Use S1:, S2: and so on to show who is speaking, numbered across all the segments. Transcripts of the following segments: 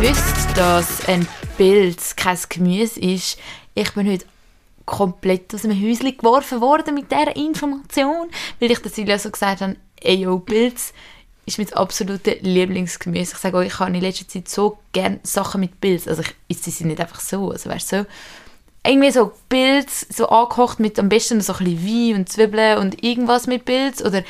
S1: gewusst, dass ein Pilz kein Gemüse ist? Ich bin heute komplett aus dem Häuschen geworfen worden mit dieser Information, weil ich der Silja so gesagt habe, ey, Pilz ist mein absolutes Lieblingsgemüse. Ich sage euch, ich habe in letzter Zeit so gerne Sachen mit Pilz. Also ich esse sie nicht einfach so, also weißt so irgendwie so Pilz, so angekocht mit am besten so ein bisschen Wein und Zwiebeln und irgendwas mit Pilz oder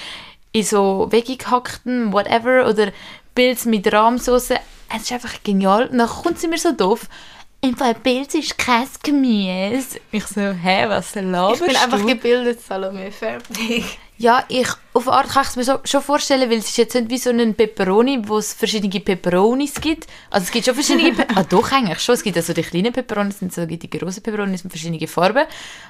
S1: in so weggehackten, whatever, oder Pilz mit Rahmsauce. Es ist einfach genial. Und dann kommt sie mir so doof, im Fall Pilz ist kein Gemüse. Ich so, hä, was laberst
S2: Ich bin einfach
S1: du?
S2: gebildet, Salome, fertig.
S1: Ja, ich, auf eine Art kann ich es mir so, schon vorstellen, weil es ist jetzt nicht wie so ein Pepperoni, wo es verschiedene Pepperonis gibt. Also es gibt schon verschiedene, Pe ah doch eigentlich schon, es gibt also die kleinen Pepperonis und so gibt die grossen Pepperonis mit verschiedenen Farben.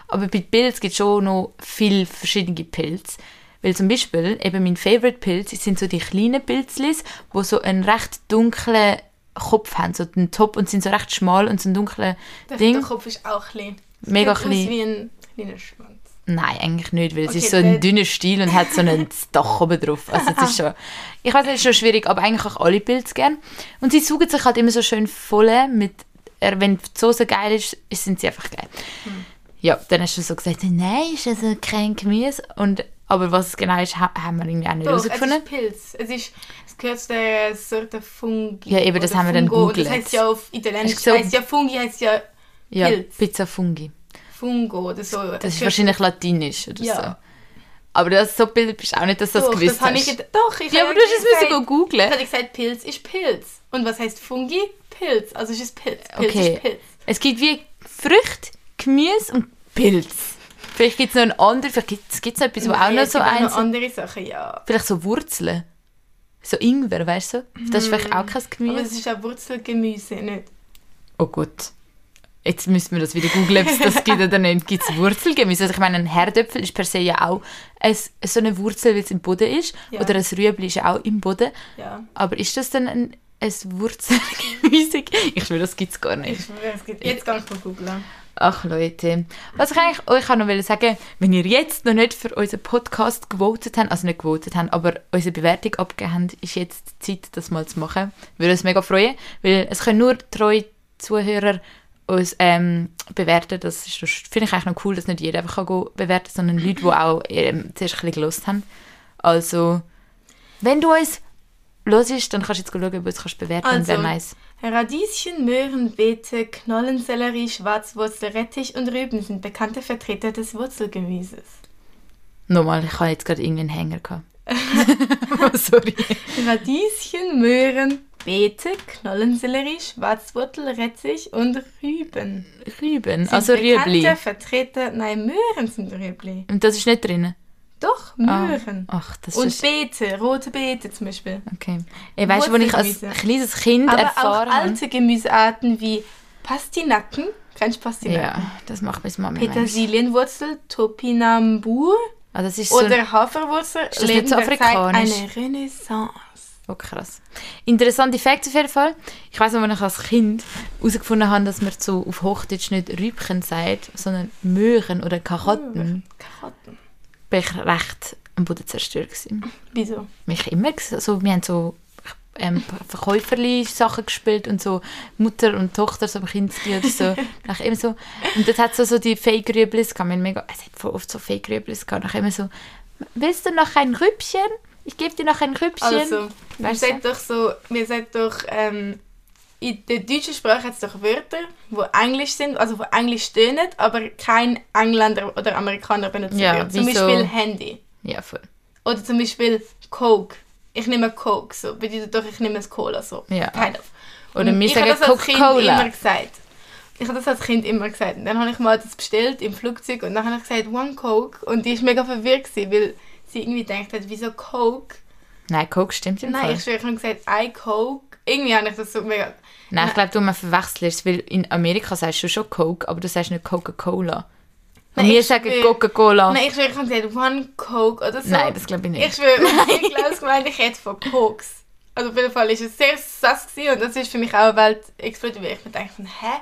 S1: Aber bei Pilz gibt es schon noch viele verschiedene Pilze. Weil zum Beispiel, eben mein Favorite Pilz sind so die kleinen Pilzlis, wo so einen recht dunklen Kopf haben, so den Top und sind so recht schmal und so ein dunkler
S2: Der,
S1: Ding.
S2: der Kopf ist auch klein.
S1: Mega
S2: Sieht aus
S1: klein.
S2: wie ein kleiner Schwanz.
S1: Nein, eigentlich nicht, weil es
S2: Okay,
S1: ist so ein dünner Stiel und hat so ein Dach oben drauf. Also es ist schon, ich weiß, es ist schon schwierig, aber eigentlich auch alle Pilze gern. Und sie saugen sich halt immer so schön voll mit, wenn die Soße geil ist, sind sie einfach geil. Ja, dann hast du so gesagt, nein, ist also kein Gemüse. Und, aber was es genau ist, ha haben wir irgendwie auch nicht
S2: Doch, es
S1: herausgefunden.
S2: ist Pilz. Es, ist, es gehört zu der Sorte Fungi.
S1: Ja, eben, das haben wir dann.
S2: Und Das
S1: googelt.
S2: heißt ja auf Italienisch,
S1: gesagt-
S2: heißt ja Fungi, heißt ja
S1: Ja,
S2: Pilz.
S1: Pizza Fungi.
S2: Fungo oder so.
S1: Das ist wahrscheinlich latinisch oder
S2: Ja.
S1: so. Aber das, so Bild bist auch nicht, dass du das gewusst
S2: das ich,
S1: hast.
S2: ged- doch, ich
S1: ja, aber du hast es müssen googeln.
S2: Ich habe gesagt, Pilz ist Pilz. Und was heißt Fungi? Pilz. Also es ist Pilz. Pilz
S1: Okay.
S2: ist Pilz.
S1: Es gibt wie Früchte, Gemüse und Pilz. Vielleicht gibt es noch einen anderen, vielleicht gibt es noch etwas, wo auch
S2: Nein,
S1: noch
S2: es
S1: so
S2: auch
S1: eins
S2: noch andere Sachen, ja.
S1: Vielleicht so Wurzeln. So Ingwer, weißt du? Das ist vielleicht auch kein
S2: Aber
S1: Gemüse.
S2: es ist auch Wurzelgemüse, nicht?
S1: Oh gut. Jetzt müssen wir das wieder googeln, ob es das gibt oder nicht. Gibt es Wurzelgemüse? Also ich meine, ein Herdöpfel ist per se ja auch ein, so eine Wurzel, weil es im Boden ist.
S2: Ja.
S1: Oder ein Rüebli ist auch im Boden.
S2: Ja.
S1: Aber ist das dann ein, ein Wurzelgemüse? Ich schwöre, das gibt es gar nicht.
S2: Ich schwöre, es gibt, jetzt kann ich mal googeln.
S1: Ach Leute, was ich eigentlich euch auch noch will sagen, wenn ihr jetzt noch nicht für unseren Podcast gewotet habt, also nicht gewotet habt, aber unsere Bewertung abgegeben habt, ist jetzt die Zeit, das mal zu machen. Würde uns mega freuen, weil es können nur treue Zuhörer uns ähm, bewerten. Das ist finde ich eigentlich noch cool, dass nicht jeder einfach kann bewerten sondern Leute, die auch ähm, zuerst ein bisschen gelost haben. Also, wenn du uns hörst, dann kannst du jetzt schauen, ob du uns kannst bewerten kannst.
S2: Also,
S1: Wäre nice.
S2: Radieschen, Möhren, Beete, Knollensellerie, Schwarzwurzel, Rettich und Rüben sind bekannte Vertreter des Wurzelgemüses.
S1: Nochmal, ich habe jetzt gerade irgendeinen Hänger gehabt. Sorry.
S2: Radieschen, Möhren, Beete, Knollensellerie, Schwarzwurzel, Rettich und Rüben.
S1: Rüben,
S2: Sind
S1: also Rüebli.
S2: bekannte Vertreter, nein, Möhren sind Rüebli.
S1: Und das ist nicht drin?
S2: Doch,
S1: Ah.
S2: Möhren.
S1: Ach, das
S2: Und
S1: ist...
S2: Beete, rote Beete zum Beispiel.
S1: Okay. Ich weißt du, als ich als kleines Kind
S2: Aber auch
S1: erfahren habe...
S2: alte Gemüsearten wie Pastinaken, kennst du Pastinaken?
S1: Ja, das macht meine Mama.
S2: Petersilienwurzel, Topinambur
S1: Ah, das ist so...
S2: oder Haferwurzel
S1: das nicht
S2: leben
S1: so
S2: derzeit
S1: afrikanisch?
S2: eine Renaissance.
S1: Oh, krass. Interessante Facts auf jeden Fall. Ich weiß noch, als ich als Kind herausgefunden habe, dass man so auf Hochdeutsch nicht Rübchen sagt, sondern Möhren oder Karotten,
S2: Karotten.
S1: Bin ich recht am Boden zerstört gewesen.
S2: Wieso?
S1: mich immer ges- also wir haben so ähm, Verkäuferli Sachen gespielt und so Mutter und Tochter so am Kindesspiel oder so nach immer so und das hat so, so die Fake Rüeblis gehabt. Wir mega es hat voll oft so Fake Rüeblis gehabt nach immer so willst du noch ein Rübchen ich gebe dir noch ein Rübchen
S2: Also,
S1: Weißt du?
S2: sagt doch so, man sagt doch, ähm, in der deutschen Sprache hat es doch Wörter, die Englisch sind, also die Englisch stehen, aber kein Engländer oder Amerikaner benutzen
S1: Ja,
S2: wird. Zum
S1: so-
S2: Beispiel Handy.
S1: ja voll
S2: Oder zum Beispiel Coke. Ich nehme Coke, so. Bedeutet doch, ich nehme es Cola, so.
S1: Ja.
S2: Kind of.
S1: oder wir
S2: ich habe
S1: sagen
S2: das als Kind
S1: Coca-Cola
S2: immer gesagt. Ich habe das als Kind immer gesagt. Und dann habe ich mal das bestellt im Flugzeug und dann habe ich gesagt, One Coke. Und die ist mega verwirrt gewesen, weil sie irgendwie gedacht hat, wieso Coke?
S1: nein Coke stimmt im
S2: Nein,
S1: Fall
S2: ich schwöre, ich habe gesagt, I Coke. Irgendwie habe ich das so mega...
S1: nein ich glaube du man verwechselst weil in Amerika sagst du schon Coke aber du sagst nicht Coca-Cola und
S2: Nein,
S1: wir sagen Coca-Cola
S2: Nein, ich schwöre, ich habe gesagt, One Coke oder so.
S1: Nein, das glaube ich nicht
S2: Ich schwöre, ich glaube, es gemeint, ich hätte von Cokes. Also auf jeden Fall ist es sehr sass und das ist für mich auch eine Welt explodiert, weil ich mir dachte, hä?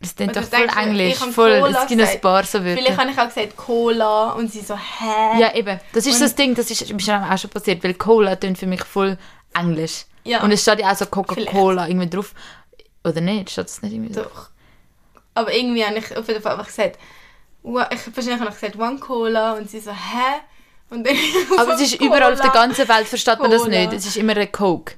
S1: Das klingt doch voll Englisch. Voll, es gibt ein paar so
S2: Vielleicht
S1: Wörter.
S2: habe ich auch gesagt Cola und sie so, hä?
S1: Ja, eben. Das ist
S2: Und-
S1: so das Ding, das ist mir schon auch schon passiert, weil Cola tönt für mich voll Englisch.
S2: Ja,
S1: Und es steht ja auch so Coca-Cola irgendwie drauf. Oder nicht? Steht das nicht irgendwie drauf?
S2: doch. Aber irgendwie habe ich auf jeden Fall einfach gesagt, ich, wahrscheinlich habe ich gesagt, One Cola und sie so, hä? Und dann
S1: Aber es ist überall auf der ganzen Welt, versteht man das
S2: Cola.
S1: nicht. Es ist immer ein Coke.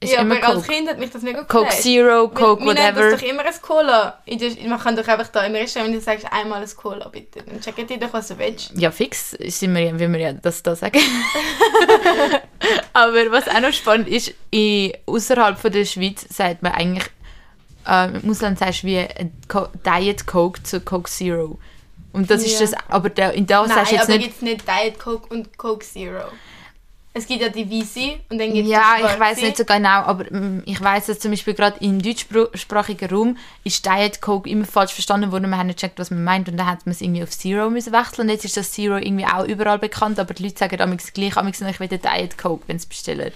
S1: Ist
S2: Ja,
S1: immer
S2: aber als
S1: Coke.
S2: Kind hat mich das mega
S1: Coke
S2: geflasht.
S1: Zero, Coke
S2: Wir nennen
S1: whatever.
S2: das doch immer ein Cola. Man kann doch einfach da im Restaurant, wenn du sagst, einmal ein Cola, bitte. Dann checken die doch, was du willst.
S1: Ja, fix, sind wir, ja- wie wir ja das da sagen. Aber was auch noch spannend ist, in- außerhalb von der Schweiz sagt man eigentlich, äh, im Ausland sagst du wie Diet Coke zu Coke Zero. Und das ist
S2: Ja.
S1: das, aber der, in da
S2: Nein,
S1: sagst du jetzt
S2: aber
S1: nicht,
S2: gibt es nicht Diet Coke und Coke Zero. Es gibt ja die Weiße und dann gibt es
S1: ja, ich weiß nicht so genau, aber mm, ich weiß, dass zum Beispiel gerade im deutschsprachigen Raum ist Diet Coke immer falsch verstanden worden. Wir haben nicht gecheckt, was man meint und dann hat man es irgendwie auf Zero müssen wechseln. Und jetzt ist das Zero irgendwie auch überall bekannt, aber die Leute sagen amigs gleich, amigs ich will Diet Coke, wenn sie bestellen.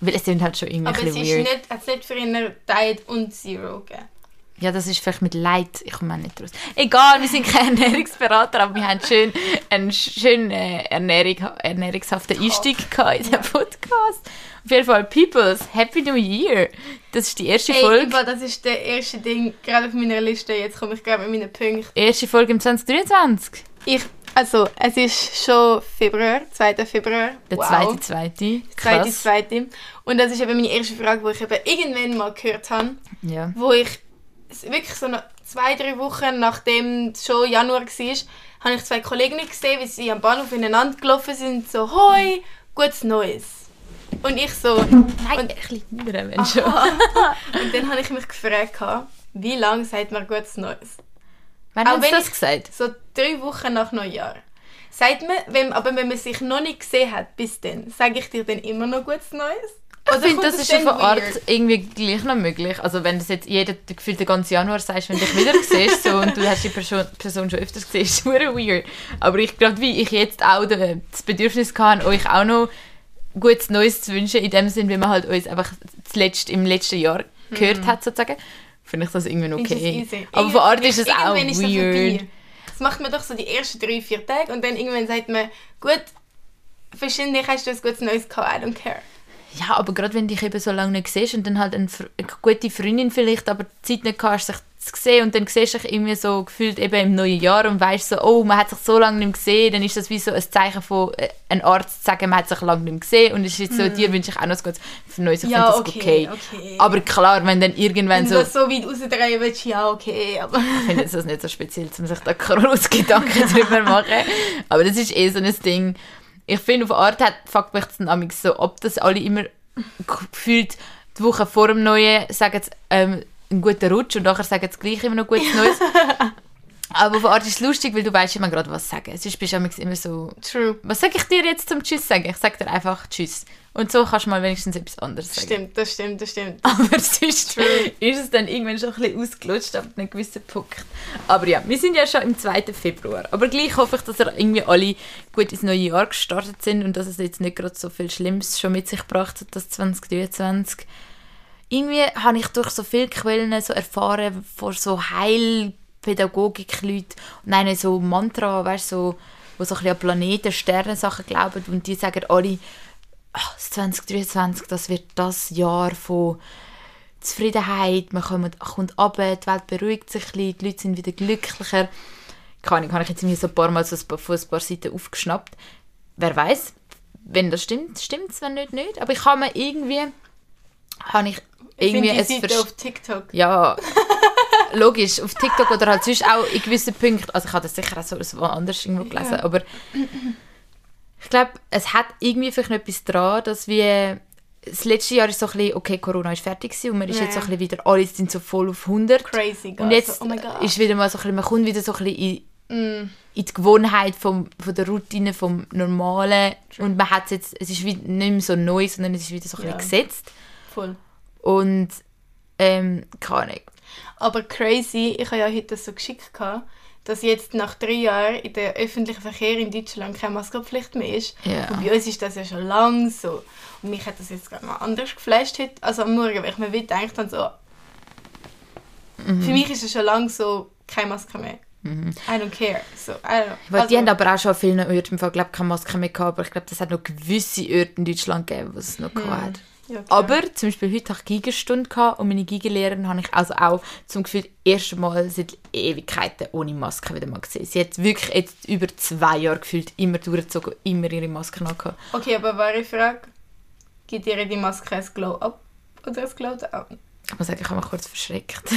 S1: Weil es sind halt schon irgendwie.
S2: Aber
S1: ein
S2: es ist
S1: weird.
S2: nicht, hat's nicht für ihn Diet und Zero gegeben.
S1: Ja, das ist vielleicht mit Leid, ich komme auch nicht raus. Egal, wir sind keine Ernährungsberater, aber wir haben schön einen schönen äh, Ernährung, ernährungshaften Einstieg gehabt in den Podcast. Auf jeden Fall, Peoples, Happy New Year! Das ist die erste
S2: Hey,
S1: Folge.
S2: Iva, das ist der erste Ding, gerade auf meiner Liste. Jetzt komme ich gerade mit meinen Punkten.
S1: Erste Folge im 2023.
S2: Ich, also, es ist schon Februar, 2. Februar.
S1: Der
S2: wow.
S1: zweite, zweite.
S2: Zweite,
S1: Krass.
S2: zweite. Und das ist eben meine erste Frage, die ich eben irgendwann mal gehört habe,
S1: Ja.
S2: wo ich wirklich so zwei, drei Wochen nachdem es schon Januar war, habe ich zwei Kolleginnen gesehen, wie sie am Bahnhof ineinander gelaufen sind, so «Hoi, gutes Neues!» Und ich so...
S1: Nein,
S2: Und-
S1: ein bisschen Menschen.
S2: Und dann habe ich mich gefragt, wie lange sagt man gutes Neues?
S1: Wann haben sie das gesagt?
S2: So drei Wochen nach Neujahr. Sagt man, wenn, aber wenn man sich noch nicht gesehen hat bis dann, sage ich dir dann immer noch gutes Neues?
S1: Ich finde,
S2: kommt
S1: das ist schon
S2: dann
S1: von Art
S2: weird?
S1: irgendwie gleich noch möglich. Also wenn das jetzt jeder gefühlt den ganzen Januar sagst, wenn du dich wieder siehst so, und du hast die Person, Person schon öfters gesehen, ist super weird. Aber ich glaube, wie ich jetzt auch das Bedürfnis hatte, euch auch noch gutes Neues zu wünschen, in dem Sinn, wie man halt uns einfach zuletzt im letzten Jahr gehört hat, sozusagen, finde ich das irgendwie okay. Aber von Art ist es auch
S2: ist
S1: weird.
S2: vorbei. Das macht man doch so die ersten drei, vier Tage und dann irgendwann sagt man, gut, wahrscheinlich hast du ein gutes Neues gehabt, I don't care.
S1: Ja, aber gerade wenn du dich eben so lange nicht siehst und dann halt eine, eine gute Freundin vielleicht, aber die Zeit nicht hast, sich zu sehen und dann siehst du dich irgendwie so gefühlt eben im neuen Jahr und weißt so, oh, man hat sich so lange nicht mehr gesehen, dann ist das wie so ein Zeichen von äh, einem Arzt zu sagen, man hat sich lange nicht mehr gesehen und es ist jetzt so, dir wünsche ich auch noch ein gutes Neues, ich.
S2: Ja,
S1: finde das
S2: okay,
S1: okay.
S2: okay.
S1: Aber klar, wenn dann irgendwann
S2: Wenn
S1: so,
S2: du das so weit rausdrehen willst, ja, okay, aber...
S1: ich finde das nicht so speziell, um sich da groß Gedanken drüber machen. Aber das ist eh so ein Ding. Ich finde, auf Art hat, fuckt mich das dann so ab, dass alle immer gefühlt die Woche vor dem Neuen sagen ähm, einen guten Rutsch und nachher sagen sie gleich immer noch gutes Neues. Aber auf eine Art ist es lustig, weil du weißt immer gerade, was sagen. Sonst bist du immer so,
S2: True.
S1: was sage ich dir jetzt zum Tschüss sagen? Ich sage dir einfach Tschüss. Und so kannst du mal wenigstens etwas anderes sagen.
S2: Stimmt, das stimmt, das stimmt.
S1: Aber sonst ist es dann irgendwann schon ein bisschen ausgelutscht ab einem gewissen Punkt. Aber ja, wir sind ja schon im 2. Februar. Aber gleich hoffe ich, dass ihr irgendwie alle gut ins neue Jahr gestartet sind und dass es jetzt nicht gerade so viel Schlimmes schon mit sich gebracht hat, das 2023. Irgendwie habe ich durch so viele Quellen so erfahren von so Heilpädagogik-Leuten und eine so Mantra, weißt du, so, wo so ein bisschen an Planeten, Sternensachen glauben und die sagen alle, «Ah, das 2023, das wird das Jahr von Zufriedenheit, man kommt, kommt runter, die Welt beruhigt sich ein bisschen, die Leute sind wieder glücklicher. Keine Ahnung, habe ich jetzt irgendwie so ein paar Mal so ein paar- von ein paar Seiten aufgeschnappt. Wer weiß, wenn das stimmt, stimmt es, wenn nicht, nicht. Aber ich habe mir irgendwie, habe ich irgendwie
S2: finde die Seite auf TikTok.
S1: ja, logisch, auf TikTok oder halt sonst auch in gewissen Punkten, also ich habe das sicher auch so anders irgendwo gelesen,
S2: Ja.
S1: aber ich glaube, es hat irgendwie vielleicht noch etwas dran, dass wir das letzte Jahr ist so ein bisschen, okay, Corona ist fertig gewesen und man ist
S2: Ja,
S1: jetzt so ein bisschen wieder, alle sind so voll auf 100
S2: Crazy, God.
S1: und jetzt
S2: oh
S1: ist wieder mal so ein bisschen, man kommt wieder so ein bisschen in,
S2: Mm,
S1: in die Gewohnheit vom, von der Routine, vom Normalen und man hat jetzt, es ist wie nicht mehr so neu, sondern es ist wieder so ein
S2: Ja.
S1: bisschen gesetzt
S2: voll.
S1: und ähm, keine Ahnung.
S2: Aber crazy, ich habe ja heute so geschickt, gehabt, dass jetzt nach drei Jahren in der öffentlichen Verkehr in Deutschland keine Maskenpflicht mehr ist.
S1: Ja.
S2: Und bei uns ist das ja schon lange so. Und mich hat das jetzt gerade mal anders geflasht heute, also am Morgen, weil ich mir wieder gedacht habe, so,
S1: Mhm.
S2: für mich ist es schon lange so, keine Maske mehr. I don't care. So, I don't.
S1: Weil die
S2: Also,
S1: haben aber auch schon an vielen Orten im Fall, glaub, keine Maske mehr gehabt, aber ich glaube, das hat noch gewisse Orte in Deutschland gegeben, wo es noch
S2: Hm.
S1: gehabt hat.
S2: Ja.
S1: Aber zum Beispiel heute hatte ich Gigenstunde gehabt und meine Gigenlehrerin habe ich also auch zum Gefühl das erste Mal seit Ewigkeiten ohne Maske wieder mal gesehen. Sie hat wirklich jetzt über zwei Jahre gefühlt immer durchgezogen, immer ihre Maske angehabt.
S2: Okay, aber wahre Frage. Gibt ihr die Maske ein Glow-Up oder ein Glow-Down?
S1: Ich muss sagen, ich habe mich kurz verschreckt.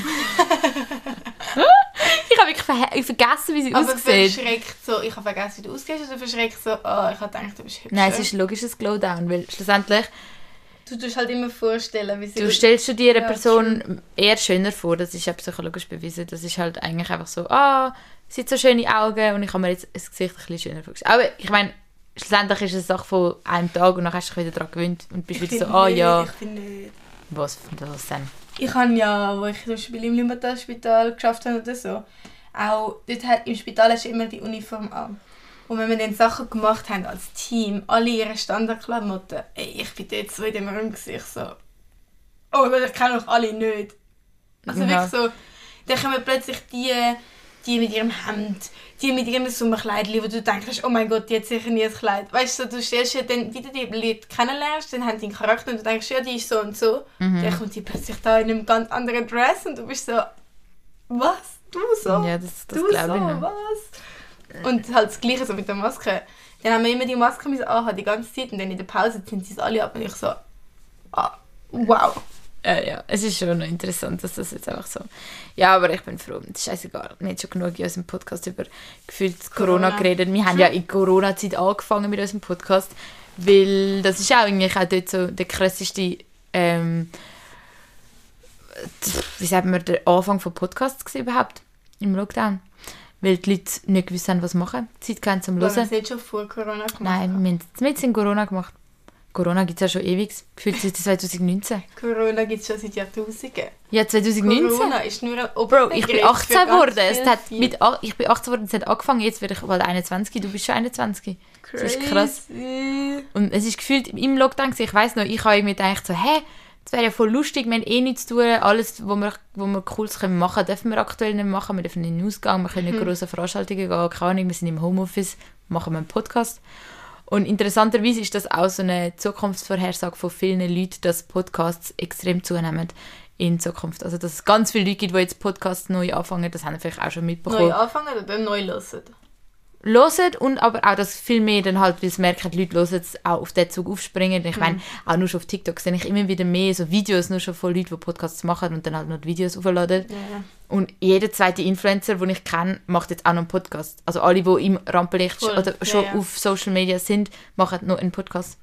S1: ich habe wirklich verhe- vergessen, wie sie
S2: Aber
S1: aussieht.
S2: verschreckt so, ich habe vergessen, wie du aussiehst, oder verschreckt so, oh, ich habe gedacht, du bist hübscher.
S1: Nein, es ist logisch ein Glowdown, weil schlussendlich,
S2: Du tust halt immer vorstellen, wie sie
S1: du stellst dir eine
S2: Ja,
S1: Person eher schöner vor, das ist ja psychologisch bewiesen. Das ist halt eigentlich einfach so, ah, sie hat so schöne Augen und ich habe mir jetzt das Gesicht ein bisschen schöner vorgestellt. Aber ich meine, schlussendlich ist es eine Sache von einem Tag und dann hast du dich wieder daran gewöhnt und bist
S2: Ich
S1: wieder so, ah
S2: nicht,
S1: ja,
S2: Ich finde nicht.
S1: was, was denn?
S2: Ich habe ja, wo ich zum Beispiel im Limmatal-Spital geschafft habe oder so, auch dort hat, im Spital hast du immer die Uniform an. Und wenn wir dann Sachen gemacht haben als Team, alle ihre Standardklamotten, ey, ich bin dort so in dem Raum gewesen, ich so, oh ich kenne euch alle nicht. Also
S1: Ja.
S2: wirklich so, dann kommen plötzlich die, die mit ihrem Hemd, die mit ihrem Sommerkleid, wo du denkst, oh mein Gott, die hat sicher nie ein Kleid. Weißt du, so, du stellst ja dann wieder die Leute kennenlernst, dann haben die einen Charakter und du denkst, ja, die ist so und so.
S1: Mhm.
S2: Dann kommt die plötzlich da in einem ganz anderen Dress und du bist so, was? Du so?
S1: Ja, das, das
S2: du
S1: glaube ich
S2: so,
S1: nicht.
S2: was? Und halt das Gleiche so mit der Maske. Dann haben wir immer die Maske anhaben, die ganze Zeit und dann in der Pause sind sie es alle ab und ich so, ah, wow.
S1: Äh, ja, es ist schon noch interessant, dass das jetzt einfach so. Ja, aber ich bin froh. Es ist scheißegal. Wir haben schon genug in unserem Podcast über gefühlt Corona,
S2: Corona.
S1: geredet. Wir haben ja in Corona-Zeit angefangen mit unserem Podcast, weil das ist auch eigentlich auch dort so der krasseste, ähm, wie sagt man, der Anfang von Podcasts überhaupt im Lockdown. Weil die Leute nicht gewusst haben, was machen. Zeit gehabt zum
S2: Weil wir
S1: Hören.
S2: es nicht schon vor Corona gemacht
S1: Nein,
S2: haben.
S1: wir haben es mit in Corona gemacht. Corona gibt es ja schon ewig. Gefühlt seit 2019.
S2: Corona gibt es schon seit Jahrtausenden.
S1: Ja, 2019.
S2: Corona ist nur ein
S1: Bro, ich bin
S2: Oberbegriff
S1: 18
S2: für ganz
S1: geworden. Es hat
S2: viel.
S1: mit, ich bin 18 geworden, es hat angefangen, jetzt werde ich bald 21. Du bist schon 21. Das ist krass.
S2: Crazy.
S1: Und es ist gefühlt im Lockdown, ich weiß noch, ich habe irgendwie gedacht so, hä, das wäre ja voll lustig, wir haben eh nichts zu tun, alles, was wir, wo wir Cooles können machen dürfen wir aktuell nicht machen, wir dürfen nicht in den Ausgang, wir können nicht große Veranstaltungen gehen, keine Ahnung, wir sind im Homeoffice, machen wir einen Podcast. Und interessanterweise ist das auch so eine Zukunftsvorhersage von vielen Leuten, dass Podcasts extrem zunehmen in Zukunft. Also dass es ganz viele Leute gibt, die jetzt Podcasts neu anfangen, das haben wir vielleicht auch schon mitbekommen
S2: Neu anfangen oder neu hören?
S1: Hören und aber auch, dass viel mehr dann halt, weil es merken, die Leute hören es, auch auf den Zug aufspringen. Ich meine, auch nur schon auf TikTok sehe ich immer wieder mehr so Videos nur schon von Leuten, die Podcasts machen und dann halt noch die Videos aufladen.
S2: Ja.
S1: Und jeder zweite Influencer, den ich kenne, macht jetzt auch noch einen Podcast. Also alle, die im Rampenlicht
S2: Voll,
S1: oder
S2: ja,
S1: schon
S2: ja.
S1: auf Social Media sind, machen noch einen Podcast.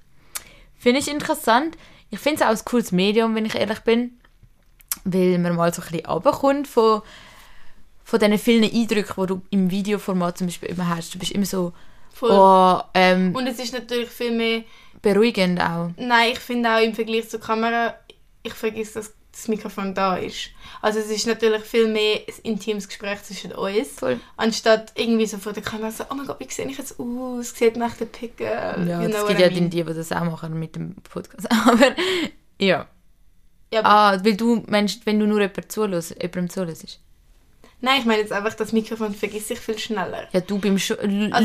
S1: Finde ich interessant. Ich finde es auch ein cooles Medium, wenn ich ehrlich bin, weil man mal so ein bisschen runterkommt von, von diesen vielen Eindrücken, die du im Videoformat zum Beispiel immer hast. Du bist immer so
S2: Voll.
S1: oh, ähm,
S2: Und es ist natürlich viel mehr
S1: beruhigend auch.
S2: Nein, ich finde auch im Vergleich zur Kamera, ich vergesse, dass das Mikrofon da ist. Also es ist natürlich viel mehr ein intimes Gespräch zwischen uns,
S1: Voll.
S2: anstatt irgendwie so vor der Kamera so, oh mein Gott, wie sehe ich jetzt aus? Sieht nach der Pickel?
S1: Ja,
S2: you know
S1: es gibt
S2: I
S1: ja
S2: mean?
S1: die, die das auch machen mit dem Podcast. Aber ja.
S2: Ja, aber,
S1: Ah, weil du meinst, wenn du nur jemand zuhörst, jemandem zuhörst.
S2: Nein, ich meine jetzt einfach, das Mikrofon vergesse ich viel schneller.
S1: Ja, du beim Sch
S2: Also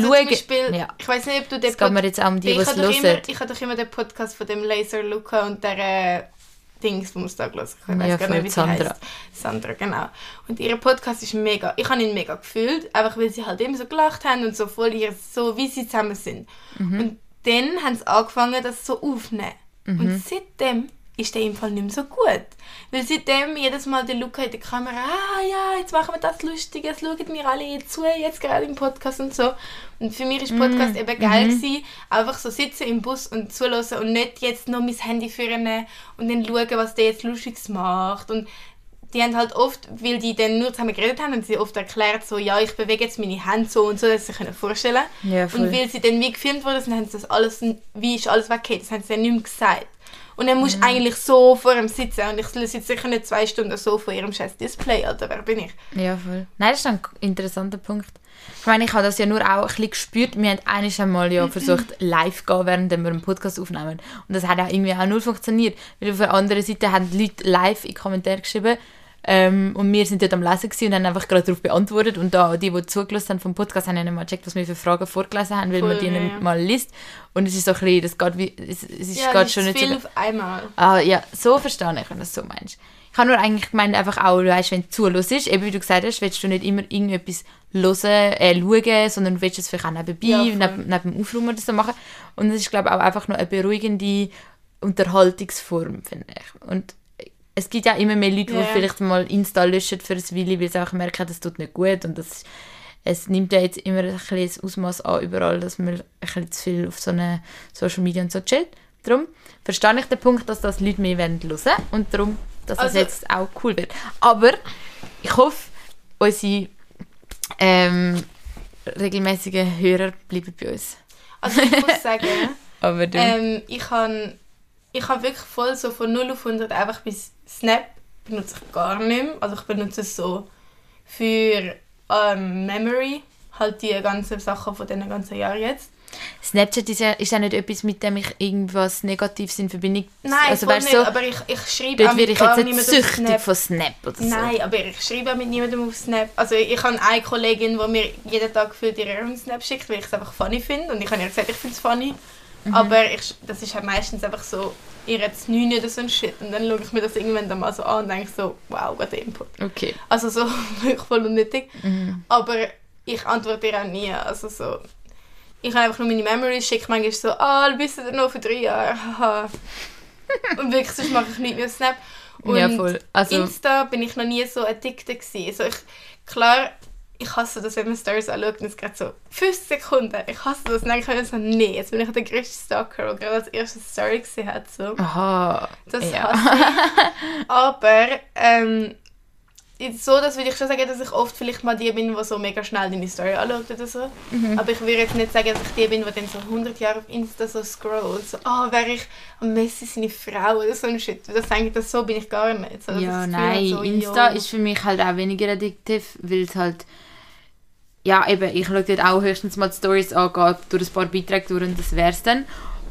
S1: Schauen.
S2: zum Beispiel,
S1: ja.
S2: ich weiß nicht, ob du den
S1: geht mir jetzt auch um die,
S2: ich habe doch, immer,
S1: hören.
S2: ich habe doch immer den Podcast von dem Laser Luca und der äh, Dings, es da haben. Ich
S1: Ja,
S2: weiß gar
S1: von
S2: nicht, wie sie
S1: Sandra.
S2: heisst. Sandra, genau. Und ihr Podcast ist mega. Ich habe ihn mega gefühlt, einfach weil sie halt immer so gelacht haben und so voll ihr, so wie sie zusammen sind.
S1: Mhm.
S2: Und dann haben sie angefangen, das so aufzunehmen.
S1: Mhm.
S2: Und seitdem ist der im Fall nicht mehr so gut. Weil seitdem jedes Mal der Luca in der Kamera, ah ja, jetzt machen wir das Lustige, jetzt schauen wir alle zu, jetzt gerade im Podcast und so. Und für mich ist Podcast eben geil gewesen, einfach so sitzen im Bus und zuhören und nicht jetzt noch mein Handy führen und dann schauen, was der jetzt Lustiges macht. Und die haben halt oft, weil die dann nur zusammen geredet haben, und sie oft erklärt so, ja, ich bewege jetzt meine Hände so und so, dass sie sich können vorstellen
S1: Ja, voll.
S2: Und weil sie dann wie gefilmt wurden, haben sie das alles, wie ist alles weggeht, das haben sie dann nicht mehr gesagt. Und dann musst du eigentlich so vor ihm sitzen und ich sitze sicher nicht zwei Stunden so vor ihrem scheiß Display, Alter, wer bin ich?
S1: Ja, voll. Nein, das ist ein interessanter Punkt. Ich meine, ich habe das ja nur auch ein bisschen gespürt. Wir haben eines einmal ja versucht, live zu gehen, während wir einen Podcast aufnehmen. Und das hat auch irgendwie auch null funktioniert. Weil auf der anderen Seite haben die Leute live in Kommentare geschrieben, Ähm, und wir sind dort am Lesen und haben einfach gerade darauf beantwortet. Und da, die, die zugelassen haben vom Podcast, haben nicht mal gecheckt, was wir für Fragen vorgelesen haben, weil
S2: Voll,
S1: man die
S2: ja,
S1: nicht
S2: ja.
S1: mal liest. Und es ist so ein bisschen, das geht wie, es, es ist
S2: Ja,
S1: schon nicht
S2: viel
S1: so...
S2: auf einmal.
S1: Ah, ja, so verstehe ich, wenn du das so meinst. Ich habe nur eigentlich gemeint, einfach auch, weißt, wenn du zuhörst, eben wie du gesagt hast, willst du nicht immer irgendetwas hören, äh, schauen, sondern du willst es vielleicht auch nebenbei,
S2: Ja,
S1: neben, neben dem Aufräumen oder so machen. Und das ist, glaube ich, auch einfach nur eine beruhigende Unterhaltungsform, finde ich. Und es gibt ja immer mehr Leute,
S2: Ja.
S1: die vielleicht mal Insta löschen für ein Weile, weil sie einfach merken, das tut nicht gut und das es nimmt ja jetzt immer ein bisschen das Ausmaß an überall, dass man ein bisschen zu viel auf so eine Social Media und so chillt. Darum verstehe ich den Punkt, dass das Leute mehr hören wollen und darum, dass das
S2: Also-
S1: jetzt auch cool wird. Aber ich hoffe, unsere ähm, regelmäßigen Hörer bleiben bei uns.
S2: Also ich muss sagen,
S1: Aber du,
S2: ähm, ich habe ich hab wirklich voll so von 0 auf 100 einfach bis Snap benutze ich gar nicht mehr. Also ich benutze es so für ähm, Memory, halt die ganzen Sachen von diesen ganzen Jahren jetzt.
S1: Snapchat ist ja, ist ja nicht etwas, mit dem ich irgendwas Negatives in Verbindung...
S2: Nein,
S1: also, weißt,
S2: nicht,
S1: so,
S2: aber ich, ich schreibe
S1: dort
S2: auch
S1: werde
S2: mit
S1: ich jetzt nicht
S2: niemandem auf
S1: süchtig
S2: Snap.
S1: von Snap oder so.
S2: Nein, aber ich schreibe auch mit niemandem auf Snap. Also ich habe eine Kollegin, die mir jeden Tag für ihren Snap schickt, weil ich es einfach funny finde. Und ich habe ihr gesagt, ich finde es funny.
S1: Mhm.
S2: Aber ich, das ist halt meistens einfach so, ihr hat 9 oder so ein Shit. Und dann schaue ich mir das irgendwann dann mal so an und denke so, wow, guter Input.
S1: Okay.
S2: Also so wirklich voll unnötig.
S1: Mhm.
S2: Aber ich antworte ihr auch nie. Also so, ich habe einfach nur meine Memories, schicke manchmal so, ah, bist du noch für drei Jahre? Und wirklich, sonst mache ich nicht mehr Snap. Und
S1: ja, voll. Also,
S2: Insta bin ich noch nie so addicted gewesen. Also ich, klar, ich hasse das, wenn man Stories anschaut und es geht so 5 Sekunden. Ich hasse das. Und dann denke ich mir so, nee, jetzt bin ich der größte Stalker, der gerade als erste Story gesehen hat. So.
S1: aha.
S2: Das
S1: ja.
S2: hasse ich. Aber ähm, so, das würde ich schon sagen, dass ich oft vielleicht mal die bin, die so mega schnell deine Story anschaut oder so.
S1: Mhm.
S2: Aber ich würde jetzt nicht sagen, dass ich die bin, die dann so 100 Jahre auf Insta so scrollt. So, ah, wäre ich am Messi seine Frau oder so ein Shit. Das denke ich, das so bin ich gar nicht. So,
S1: Ja,
S2: habe,
S1: nein,
S2: so,
S1: Insta
S2: yo.
S1: ist für mich halt auch weniger addiktiv, weil es halt ja, eben, ich schaue dort auch höchstens mal die Stories an, gehe durch ein paar Beiträge durch und das wär's dann.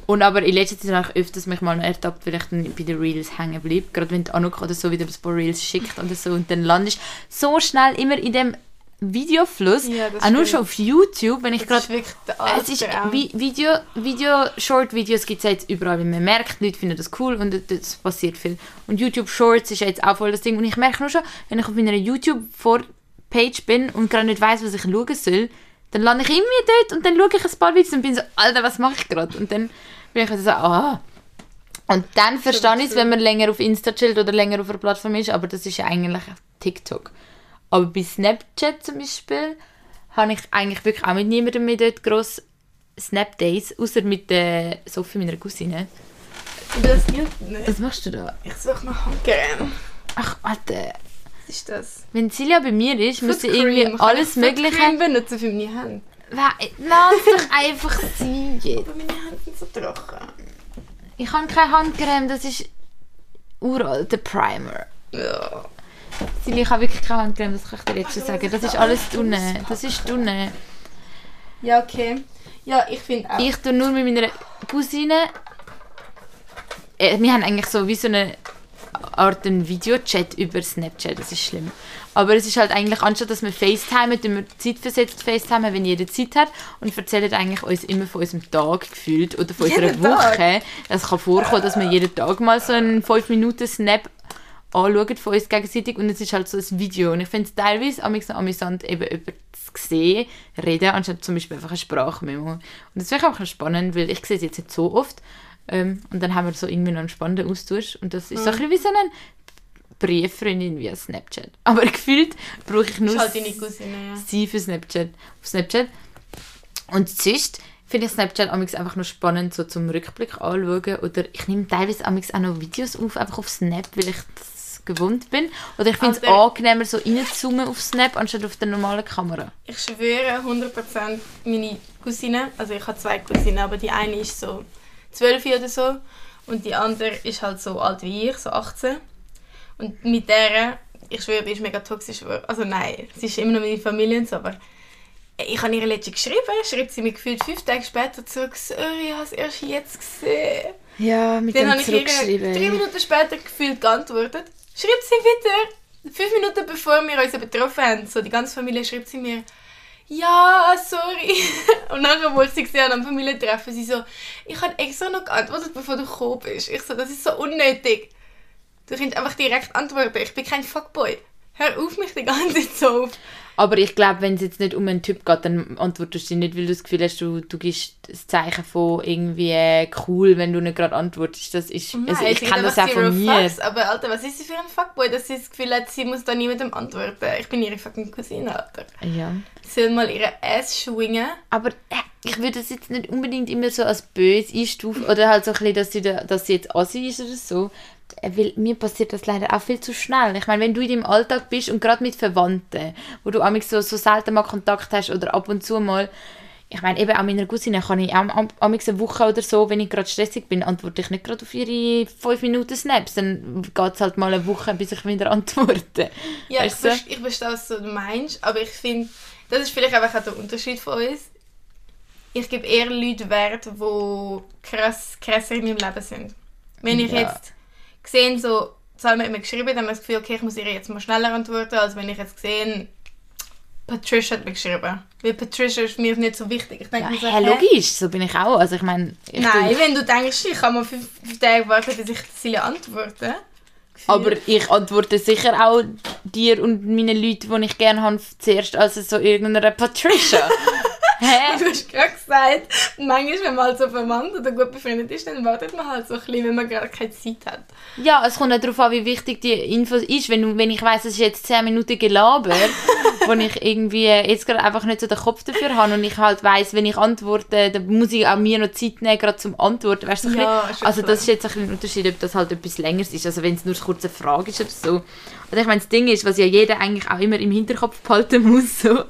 S1: Und aber in letzter Zeit habe ich öfters mich mal ertappt, weil ich dann bei den Reels hängen bleibe. Gerade wenn die Anuk oder so wieder ein paar Reels schickt oder so und dann landest so schnell immer in dem Videofluss.
S2: Ja,
S1: auch nur schon auf YouTube, wenn ich gerade es ist Video, Video Short-Videos gibt es jetzt überall, weil man merkt, Leute finden das cool und das passiert viel. Und YouTube Shorts ist jetzt auch voll das Ding. Und ich merke nur schon, wenn ich auf meiner YouTube-Page bin und gerade nicht weiß, was ich schauen soll, dann lande ich irgendwie dort und dann schaue ich ein paar Videos und bin so, Alter, was mache ich gerade? Und dann bin ich so, ah. Und dann verstehe ich es, wenn man länger auf Insta chillt oder länger auf einer Plattform ist, aber das ist ja eigentlich TikTok. Aber bei Snapchat zum Beispiel habe ich eigentlich wirklich auch mit niemandem mehr dort gross Snap-Days, außer mit der Sophie, meiner Cousine.
S2: Das gilt nicht.
S1: Was machst du da?
S2: Ich suche nach Handcreme.
S1: Ach, Alter.
S2: Ist das?
S1: Wenn Silja bei mir ist, muss sie
S2: Foot
S1: irgendwie alles
S2: ich
S1: Mögliche...
S2: Cream benutzen für meine Hände.
S1: Lass doch einfach sein jetzt.
S2: Aber meine Hände sind so trocken.
S1: Ich habe keine Handcreme, das ist uralter Primer.
S2: Ja.
S1: Silja, ich habe wirklich keine Handcreme, das kann ich dir jetzt schon sagen. Das ist alles dunne. Das ist dunne.
S2: Ja, okay. Ja, ich finde auch.
S1: Ich tue nur mit meiner Cousine. Äh, wir haben eigentlich so wie so eine Art einen Videochat über Snapchat, das ist schlimm. Aber es ist halt eigentlich, anstatt dass wir FaceTimen, tun wir zeitversetzt FaceTimen, wenn jeder Zeit hat und erzählen eigentlich uns immer von unserem Tag gefühlt oder von
S2: Jeden
S1: unserer
S2: Tag?
S1: Woche. Es kann vorkommen, dass wir jeden Tag mal so einen 5 Minuten Snap anschauen von uns gegenseitig und es ist halt so ein Video und ich finde es teilweise am noch amüsant, eben über das Sehen reden, anstatt zum Beispiel einfach eine Sprachmemo. Und das finde ich auch spannend, weil ich sehe es jetzt nicht so oft ähm, und dann haben wir so irgendwie noch einen spannenden Austausch und das ist so ein bisschen wie so eine Brieffreundin via Snapchat. Aber gefühlt brauche ich nur
S2: halt Cousine, ja.
S1: sie für Snapchat, auf Snapchat. Und sonst finde ich Snapchat amigs einfach nur spannend, so zum Rückblick anschauen. Oder ich nehme teilweise amigs auch noch Videos auf, einfach auf Snap, weil ich das gewohnt bin. Oder ich finde es angenehmer, so reinzoomen auf Snap, anstatt auf der normalen Kamera.
S2: Ich schwöre 100% meine Cousine, also ich habe zwei Cousinen, aber die eine ist so 12 oder so und die andere ist halt so alt wie ich, so 18. Und mit der, ich schwöre, die ist mega toxisch. Also nein, sie ist immer noch meine Familie und so, aber ich habe ihr letztens geschrieben, schreibt sie mir gefühlt fünf Tage später zurück, sorry, ich habe es erst jetzt gesehen.
S1: Ja, mit
S2: Dann habe ich ihr drei. Minuten später gefühlt geantwortet. Schreibt sie wieder, fünf Minuten bevor wir uns betroffen haben, so die ganze Familie schreibt sie mir, ja, sorry. Und nachher, wo ich sie gesehen habe am Familientreffen, sie so, ich habe extra noch geantwortet, bevor du gekommen bist. Ich so, das ist so unnötig. Du kannst einfach direkt antworten. Ich bin kein Fuckboy. Hör auf, mich die ganze Zeit so auf.
S1: Aber ich glaube, wenn es jetzt nicht um einen Typ geht, dann antwortest du nicht, weil du das Gefühl hast, du, du gibst das Zeichen von irgendwie äh, cool, wenn du nicht gerade antwortest. Das ist, also ich kenne das auch von mir.
S2: Fucks, aber Alter, was ist sie für ein Fuckboy, dass sie das Gefühl hat, sie muss da niemandem antworten. Ich bin ihre fucking Cousine, Alter.
S1: Ja.
S2: Sie soll mal ihre Ass schwingen.
S1: Aber äh, ich würde das jetzt nicht unbedingt immer so als böse einstufen oder halt so ein bisschen, dass sie, da, dass sie jetzt assi ist oder so. Äh, weil mir passiert das leider auch viel zu schnell. Ich meine, wenn du in deinem Alltag bist und gerade mit Verwandten, wo du amix so, so selten mal Kontakt hast oder ab und zu mal, ich meine, eben an meiner Cousine kann ich auch amix eine Woche oder so, wenn ich gerade stressig bin, antworte ich nicht gerade auf ihre 5 Minuten Snaps, dann geht es halt mal eine Woche, bis ich wieder antworte.
S2: Ja, weißt ich, verstehe, ich verstehe, was du meinst, aber ich finde, das ist vielleicht einfach auch der Unterschied von uns. Ich gebe eher Leute Wert, die krass, krasser in meinem Leben sind. Wenn ich ja. jetzt gesehen, so, Salma hat mir geschrieben, dann habe ich das Gefühl, okay, ich muss ihr jetzt mal schneller antworten, als wenn ich jetzt gesehen, Patricia hat mir geschrieben. Weil Patricia ist mir nicht so wichtig. Ich denke
S1: ja, so, ja, logisch, so bin ich auch. Also ich meine...
S2: Nein, wenn du denkst, ich kann mal fünf, fünf Tage warten, bis ich sie antworte.
S1: Aber ich antworte sicher auch dir und meinen Leuten, die ich gerne habe, zuerst als so irgendeiner Patricia.
S2: Hä? Du hast gerade gesagt, manchmal, wenn man halt so verwandt oder gut befreundet ist, dann wartet man halt so ein bisschen, wenn man gerade keine Zeit hat.
S1: Ja, es kommt auch darauf an, wie wichtig die Info ist. Wenn, wenn ich weiss, es ist jetzt 10 Minuten gelabert, wo ich irgendwie jetzt gerade einfach nicht so den Kopf dafür habe und ich halt weiss, wenn ich antworte, dann muss ich auch mir noch Zeit nehmen, gerade zum Antworten. Weißt, so ja, also das ist jetzt ein, ein Unterschied, ob das halt etwas länger ist. Also wenn es nur eine kurze Frage ist oder so. Also ich meine, das Ding ist, was ja jeder eigentlich auch immer im Hinterkopf behalten muss, so,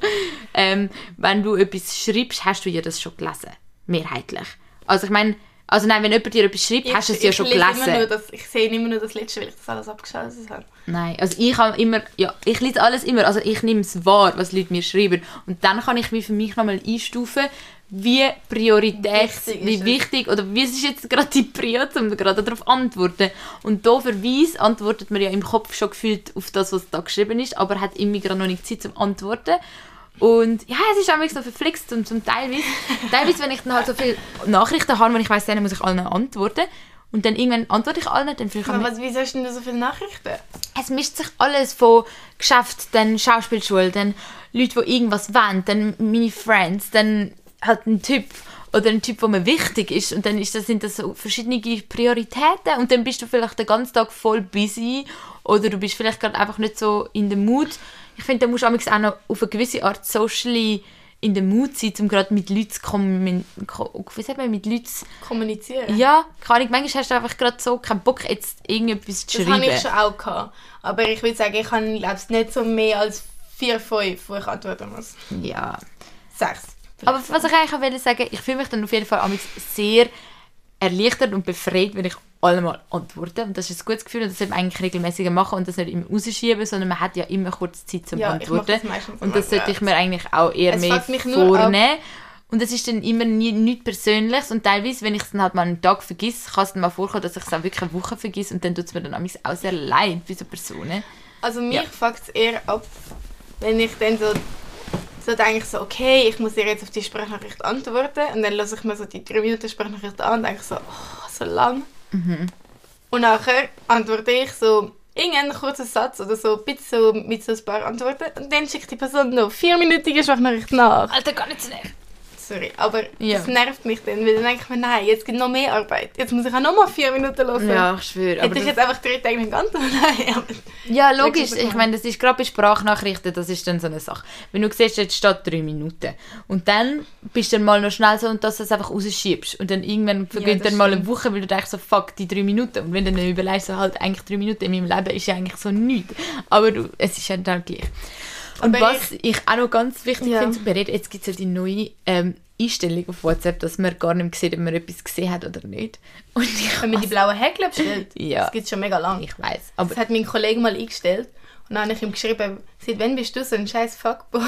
S1: ähm, wenn du etwas schreibst, hast du ja das schon gelesen. Mehrheitlich. Also ich meine, also nein, wenn jemand dir etwas schreibt, ich, hast du es ja schon gelesen.
S2: Das, ich sehe immer nur das Letzte, weil ich das alles abgeschaltet habe.
S1: Nein, also ich habe immer, ja, ich lese alles immer, also ich nehme es wahr, was Leute mir schreiben. Und dann kann ich mich für mich nochmal einstufen, wie Priorität, wichtig wie wichtig, oder wie ist jetzt gerade die Priorität, um gerade darauf antworten. Und da für Weiss antwortet man ja im Kopf schon gefühlt auf das, was da geschrieben ist, aber hat immer gerade noch nicht Zeit zum Antworten. Und ja, es ist auch so verflixt und zum Teilweise, teilweise, wenn ich dann halt so viele Nachrichten habe, wenn ich weiss, dann muss ich allen antworten. Und dann irgendwann antworte ich allen, dann
S2: vielleicht Aber was, wieso hast du denn so viele Nachrichten?
S1: Es mischt sich alles von Geschäft, dann Schauspielschule, dann Leute, die irgendwas wollen, dann meine Friends, dann halt ein Typ oder ein Typ, der mir wichtig ist und dann ist das, sind das so verschiedene Prioritäten und dann bist du vielleicht den ganzen Tag voll busy oder du bist vielleicht gerade einfach nicht so in dem Mut. Ich finde, da musst du auch noch auf eine gewisse Art socially in der Mut sein, um gerade mit Leuten zu kommen, wie sagt man, mit Leuten
S2: kommunizieren.
S1: Ja, kann ich, manchmal hast du einfach gerade so keinen Bock, jetzt irgendetwas zu
S2: das schreiben. Das habe ich schon auch gehabt. Aber ich würde sagen, ich habe nicht so mehr als vier, fünf, wo ich antworten muss.
S1: Ja.
S2: Sechs.
S1: Aber was ich eigentlich wollte sagen, ich fühle mich dann auf jeden Fall sehr erleichtert und befreit, wenn ich allemal antworte. Und das ist ein gutes Gefühl und das sollte man eigentlich regelmäßiger machen und das nicht immer rausschieben, sondern man hat ja immer kurz Zeit zum ja, Antworten. Das und das sollte ich mir eigentlich auch eher es mehr vornehmen. Und es ist dann immer nie, nichts Persönliches und teilweise, wenn ich es dann halt mal einen Tag vergesse, kann es dann mal vorkommen, dass ich es auch wirklich eine Woche vergesse und dann tut es mir dann auch sehr leid bei so Personen.
S2: Also mich ja. fuckt es eher ab, wenn ich dann so so denke ich so, okay, ich muss ihr jetzt auf die Sprachnachricht antworten. Und dann lasse ich mir so die drei Minuten Sprachnachricht an und denke so, oh, so lang. Mhm. Und nachher antworte ich so irgendeinen kurzen Satz oder so, bitte so mit so ein paar Antworten. Und dann schickt die Person noch vierminütige Sprachnachricht nach.
S1: Alter, gar nicht so nervig
S2: sorry. Aber ja. das nervt mich dann, weil dann denke ich mir, nein, jetzt gibt noch mehr Arbeit. Jetzt muss ich auch noch mal vier Minuten hören.
S1: Ja, ich schwöre.
S2: Hätte ich jetzt einfach drei Tage geantwortet? Nein.
S1: Ja, logisch. Ich meine, das ist gerade bei Sprachnachrichten, das ist dann so eine Sache. Wenn du siehst, jetzt steht drei Minuten. Und dann bist du dann mal noch schnell so und dass du es einfach rausschiebst. Und dann irgendwann vergeht ja, dann mal eine Woche, weil du denkst so, fuck, die drei Minuten. Und wenn du dann überlegst, so halt eigentlich drei Minuten in meinem Leben ist ja eigentlich so nichts. Aber du, es ist ja dann gleich. Und Aber was ich, ich, auch noch ganz wichtig ja. finde zu bereden, jetzt gibt es ja die neue ähm, Einstellung auf WhatsApp, dass man gar nicht sieht, ob man etwas gesehen hat oder nicht.
S2: Und ich Wenn man die blauen Häkchen bestellt?
S1: ja.
S2: Das gibt es schon mega lange.
S1: Ich weiß.
S2: Aber das hat mein Kollege mal eingestellt. Und dann habe ich ihm geschrieben, seit wann bist du so ein scheiß Fuckboy?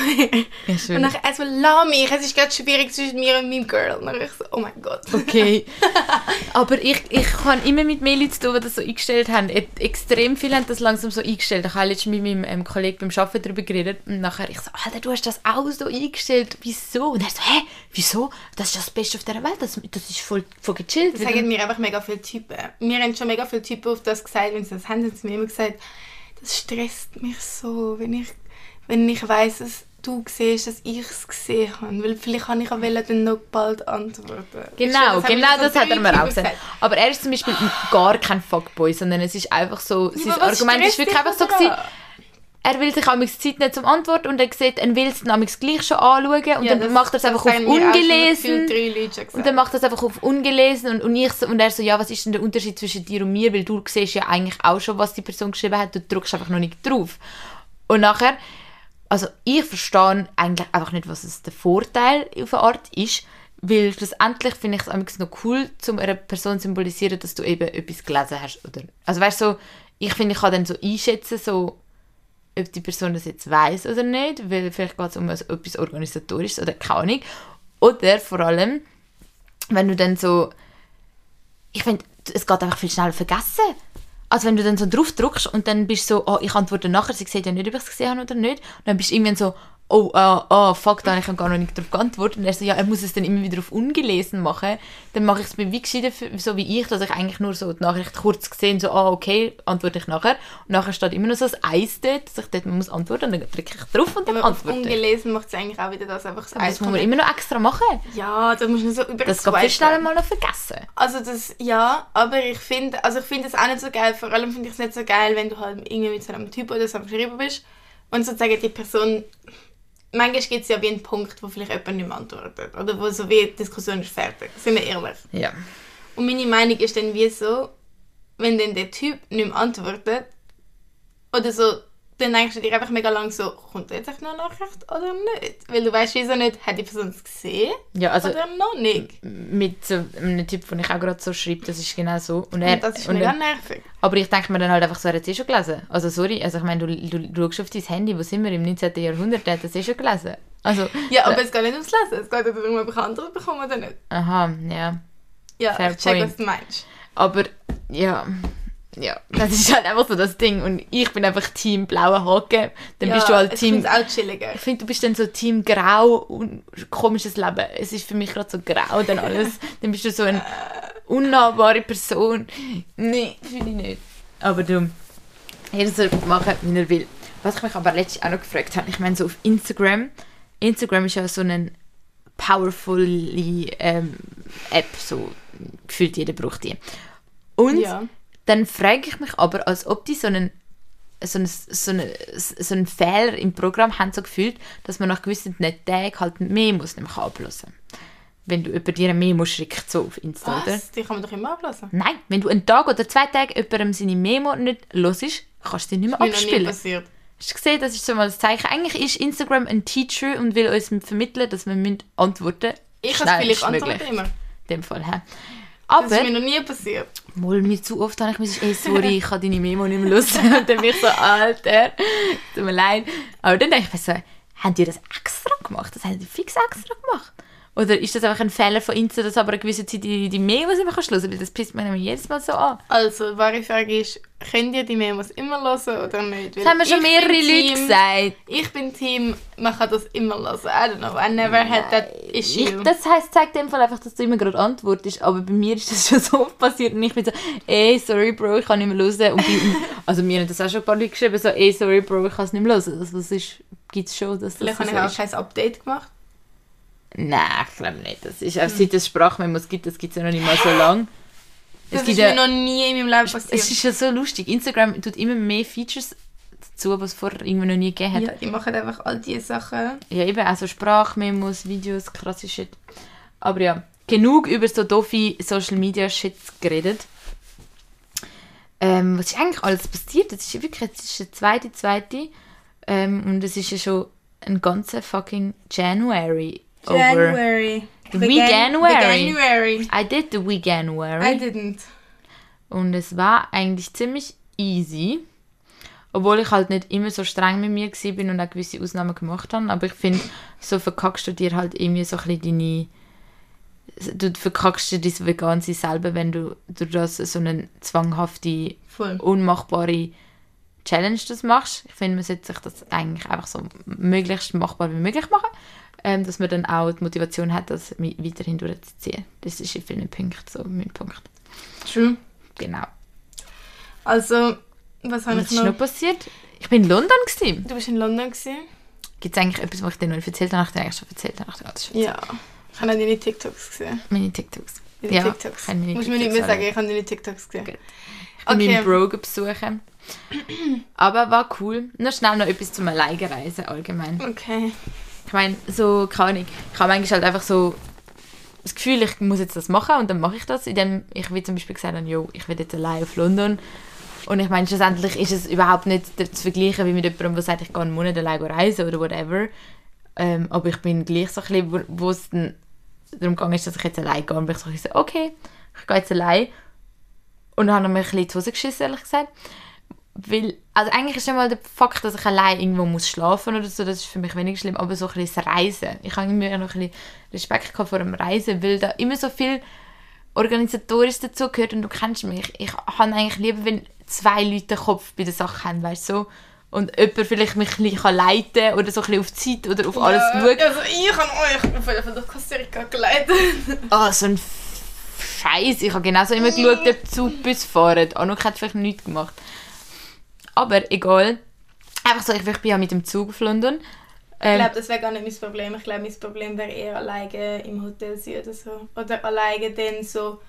S2: Ja. Und dann er so, lass mich, es ist gerade schwierig zwischen mir und meinem Girl. Und dann ich so, oh mein Gott.
S1: Okay. Aber ich, ich kann immer mit mehr Leuten zu tun, die das so eingestellt haben. Extrem viele haben das langsam so eingestellt. Ich habe letztens mit meinem ähm, Kollegen beim Arbeiten darüber geredet und nachher ich so, Alter, du hast das auch so eingestellt. Wieso? Und er so, hä? Wieso? Das ist das Beste auf dieser Welt. Das, das ist voll, voll gechillt.
S2: Das sagen mir einfach mega viele Typen. Mir haben schon mega viele Typen auf das gesagt, wenn sie das haben, haben sie mir immer gesagt, das stresst mich so, wenn ich, wenn ich weiss, dass du siehst, dass ich es gesehen habe. Weil vielleicht habe ich auch dann noch bald antworten.
S1: Genau,
S2: das
S1: genau
S2: so
S1: das hat er mir auch gesagt. Aber er ist zum Beispiel gar kein Fuckboy, sondern es ist einfach so, sein
S2: aber was
S1: Argument ist wirklich einfach so gewesen, er will sich amigs Zeit nicht zum Antworten und er sieht, er will es dann amigs gleich schon anschauen und
S2: Ja,
S1: dann macht er es
S2: das
S1: einfach auf ungelesen. Und dann macht er es einfach auf ungelesen und, und, ich so, und er so, ja, was ist denn der Unterschied zwischen dir und mir? Weil du siehst ja eigentlich auch schon, was die Person geschrieben hat, du drückst einfach noch nicht drauf. Und nachher, also ich verstehe eigentlich einfach nicht, was es der Vorteil auf eine Art ist, weil schlussendlich finde ich es eigentlich noch cool, um einer Person zu symbolisieren, dass du eben etwas gelesen hast. Oder, also weißt du, so, ich finde, ich kann dann so einschätzen, so, ob die Person das jetzt weiß oder nicht, weil vielleicht geht es um etwas Organisatorisches oder keine Ahnung. Oder vor allem, wenn du dann so, ich finde, es geht einfach viel schneller vergessen. Also wenn du dann so drauf drückst und dann bist du so, oh, ich antworte nachher, sie sieht ja nicht, ob ich es gesehen habe oder nicht. Und dann bist du irgendwann so, oh, ah, ah, fuck, da habe ich gar noch nicht darauf geantwortet. Und er so, ja, er muss es dann immer wieder auf ungelesen machen. Dann mache ich es mir wie gescheiter, so wie ich, dass ich eigentlich nur so die Nachricht kurz gesehen so, ah, okay, antworte ich nachher. Und nachher steht immer noch so ein Eis dort, dass ich dort muss antworten und dann drücke ich drauf und dann antworte ich.
S2: ungelesen macht es eigentlich auch wieder das einfach so
S1: Aber das muss man immer noch extra machen.
S2: Ja, da musst du so über
S1: Das geht viel schneller mal noch vergessen.
S2: Also das, ja, aber ich finde, also ich finde es auch nicht so geil. Vor allem finde ich es nicht so geil, wenn du halt irgendwie mit so einem Typ oder so am Schreiben bist und sozusagen die Person, manchmal gibt es ja wie einen Punkt, wo vielleicht jemand nicht mehr antwortet oder wo so wie die Diskussion ist fertig. Sind wir ehrlich.
S1: Ja.
S2: Und meine Meinung ist dann wie so, wenn dann der Typ nicht mehr antwortet oder so, dann denkst du dir einfach mega lang so, kommt jetzt echt noch eine Nachricht oder nicht? Weil du weißt wieso nicht, hat die Person es gesehen
S1: Ja, also
S2: oder noch nicht?
S1: mit so einem Typ, den ich auch gerade so schreibe, das ist genau so. Und er,
S2: Und das ist
S1: und
S2: mega
S1: dann,
S2: nervig.
S1: aber ich denke mir dann halt einfach so, er hat es eh schon gelesen. Also sorry, also ich meine, du, du, schaust auf dein Handy, wo sind wir, im 19. Jahrhundert, der hat das eh schon gelesen. Also,
S2: Ja, aber es geht nicht ums Lesen, es geht darum, ob ich Antwort bekomme oder nicht.
S1: aha, ja.
S2: Ja,
S1: Fair
S2: ich check,
S1: point.
S2: was du meinst.
S1: Aber, ja, ja, das ist halt einfach so das Ding. Und ich bin einfach Team blauer Haken, dann
S2: ja,
S1: bist du halt
S2: ich
S1: Team...
S2: find's auch chilliger.
S1: Ich finde, du bist dann so Team Grau und komisches Leben. Es ist für mich gerade so grau dann alles. dann bist du so eine unnahbare Person. Nee, finde ich nicht. Aber du, jeder soll machen, wie er will. Was ich mich aber letztens auch noch gefragt habe, ich meine so auf Instagram, Instagram ist ja so eine powerful ähm, App, so gefühlt jeder braucht die. Und
S2: Ja.
S1: Dann frage ich mich aber, als ob die so einen so einen, so, einen, so einen Fehler im Programm haben so gefühlt, dass man nach gewissen Tagen halt Memos nicht mehr ablösen Wenn du über dir Memo schickst, so auf Insta, oder?
S2: Was? Die kann man doch immer ablassen.
S1: Nein, wenn du einen Tag oder zwei Tage jemandem seine Memo nicht hörst, kannst du die nicht mehr
S2: Mir noch nie
S1: abspielen.
S2: passiert.
S1: Hast du gesehen, das ist so mal das Zeichen. Eigentlich ist Instagram ein Teacher und will uns vermitteln, dass wir müssen antworten
S2: Ich habe vielleicht
S1: schnellstmöglich.
S2: antworte immer.
S1: In dem Fall, hä?
S2: Das ist
S1: Aber,
S2: mir noch nie passiert.
S1: Mal mir zu oft habe ich mir gesagt, sorry, ich kann deine Memo nicht mehr hören. Und dann bin ich so, Alter, tut mir leid. Aber dann denke ich mir so, haben die das extra gemacht? Das haben die fix extra gemacht. Oder ist das einfach ein Fehler von Insta, dass aber eine gewisse Zeit die, die Memos immer hören? Weil das pisst mir nämlich jedes Mal so an.
S2: Also, wahre Frage ist, könnt ihr die Memos immer hören oder nicht? Weil
S1: Das haben mir schon
S2: ich
S1: mehrere Leute
S2: Team-
S1: gesagt.
S2: Ich bin Team, man kann das immer hören. I don't know, I never had that
S1: Ich,
S2: issue.
S1: das heisst, zeigt dem Fall einfach, dass du immer gerade antwortest. Aber bei mir ist das schon so oft passiert. Und ich bin so, ey, sorry, Bro, ich kann nicht mehr hören. Und bei, also mir haben das auch schon ein paar Leute geschrieben, so, ey, sorry, Bro, ich kann es nicht mehr hören. Also das ist, gibt es schon, dass das
S2: Vielleicht
S1: so
S2: habe ich auch
S1: ist.
S2: kein Update gemacht.
S1: Nein, ich glaube nicht. Das ist, also, seit es Sprachmemos gibt, das gibt es ja noch nicht mal so lange. Es
S2: Das ist mir
S1: ja,
S2: noch nie in meinem Leben passiert.
S1: es ist ja so lustig. Instagram tut immer mehr Features dazu, was es vorher irgendwie noch nie gegeben hat.
S2: ja, die machen einfach all diese Sachen.
S1: Ja, eben, also Sprachmemos, Videos, krasse Shit. Aber ja, genug über so doofe Social Media Shits geredet. Ähm, was ist eigentlich alles passiert? Es ist ja wirklich, es ist der zweite, zweite. Ähm, und es ist ja schon ein ganzer fucking January.
S2: January.
S1: The. January. I did the wee
S2: I didn't.
S1: Und es war eigentlich ziemlich easy. Obwohl ich halt nicht immer so streng mit mir war und auch gewisse Ausnahmen gemacht habe. Aber ich finde, so verkackst du dir halt irgendwie so ein bisschen deine, du verkackst dir dein Vegansein selber, wenn du durch das so eine zwanghafte,
S2: Voll.
S1: unmachbare Challenge das machst. Ich finde, man sollte sich das eigentlich einfach so möglichst machbar wie möglich machen, ähm, dass man dann auch die Motivation hat, das weiterhin durchzuziehen. Das ist in vielen Punkten so mein Punkt.
S2: True.
S1: Genau.
S2: Also, was habe
S1: Was
S2: ich
S1: ist
S2: noch?
S1: noch passiert? Ich bin in London. Gewesen.
S2: Du bist in London gewesen?
S1: Gibt es eigentlich etwas, was ich dir noch nicht erzählt habe? Ich eigentlich schon erzählt. habe. Ich
S2: Ja. Ich habe deine TikToks gesehen.
S1: meine TikToks.
S2: Deine
S1: Ja,
S2: TikToks.
S1: ich habe meine
S2: Musst du mir nicht
S1: TikToks
S2: mehr sagen, ich habe deine TikToks gesehen.
S1: Gut. Ich
S2: Okay.
S1: meinen Bro besuchen. Aber war cool. Nur schnell noch etwas zum Alleinreisen allgemein.
S2: Okay.
S1: Ich meine, so, keine Ahnung, ich habe manchmal halt einfach so das Gefühl, ich muss jetzt das machen und dann mache ich das, indem ich wie zum Beispiel gesagt jo, ich will jetzt allein auf London. Und ich meine, schlussendlich ist es überhaupt nicht zu vergleichen wie mit jemandem, der sagt, ich gehe einen Monat allein reisen oder whatever. Ähm, aber ich bin gleich so ein bisschen, wo, es dann darum ist, dass ich jetzt allein gehe. Und ich so okay, ich gehe jetzt allein. Und dann habe ich mir ein bisschen in die Hose geschissen, ehrlich gesagt. Weil, also eigentlich ist schon mal der Fakt, dass ich allein irgendwo muss schlafen oder so, das ist für mich weniger schlimm, aber so ein bisschen das Reisen. Ich habe mir noch ein bisschen Respekt vor dem Reisen, weil da immer so viel organisatorisch dazu gehört und du kennst mich. Ich habe eigentlich lieber, wenn zwei Leute den Kopf bei der Sache haben, weißt du, so. Und jemand vielleicht mich ein bisschen leiten kann oder so ein bisschen auf die Zeit oder auf alles
S2: ja,
S1: schaut.
S2: Also ich habe euch Fall durch Costa Rica geleitet.
S1: Ah, so ein Scheiß. Ich habe genauso immer geschaut, ob die Zugbus fahren. Anuk hat vielleicht nichts gemacht. Aber egal. Einfach so, ich ich bin ja mit dem Zug auf London.
S2: Ich
S1: Ähm,
S2: glaube, das wäre gar nicht mein Problem. Ich glaube, mein Problem wäre eher alleine im Hotel sein oder so. Oder alleine dann so,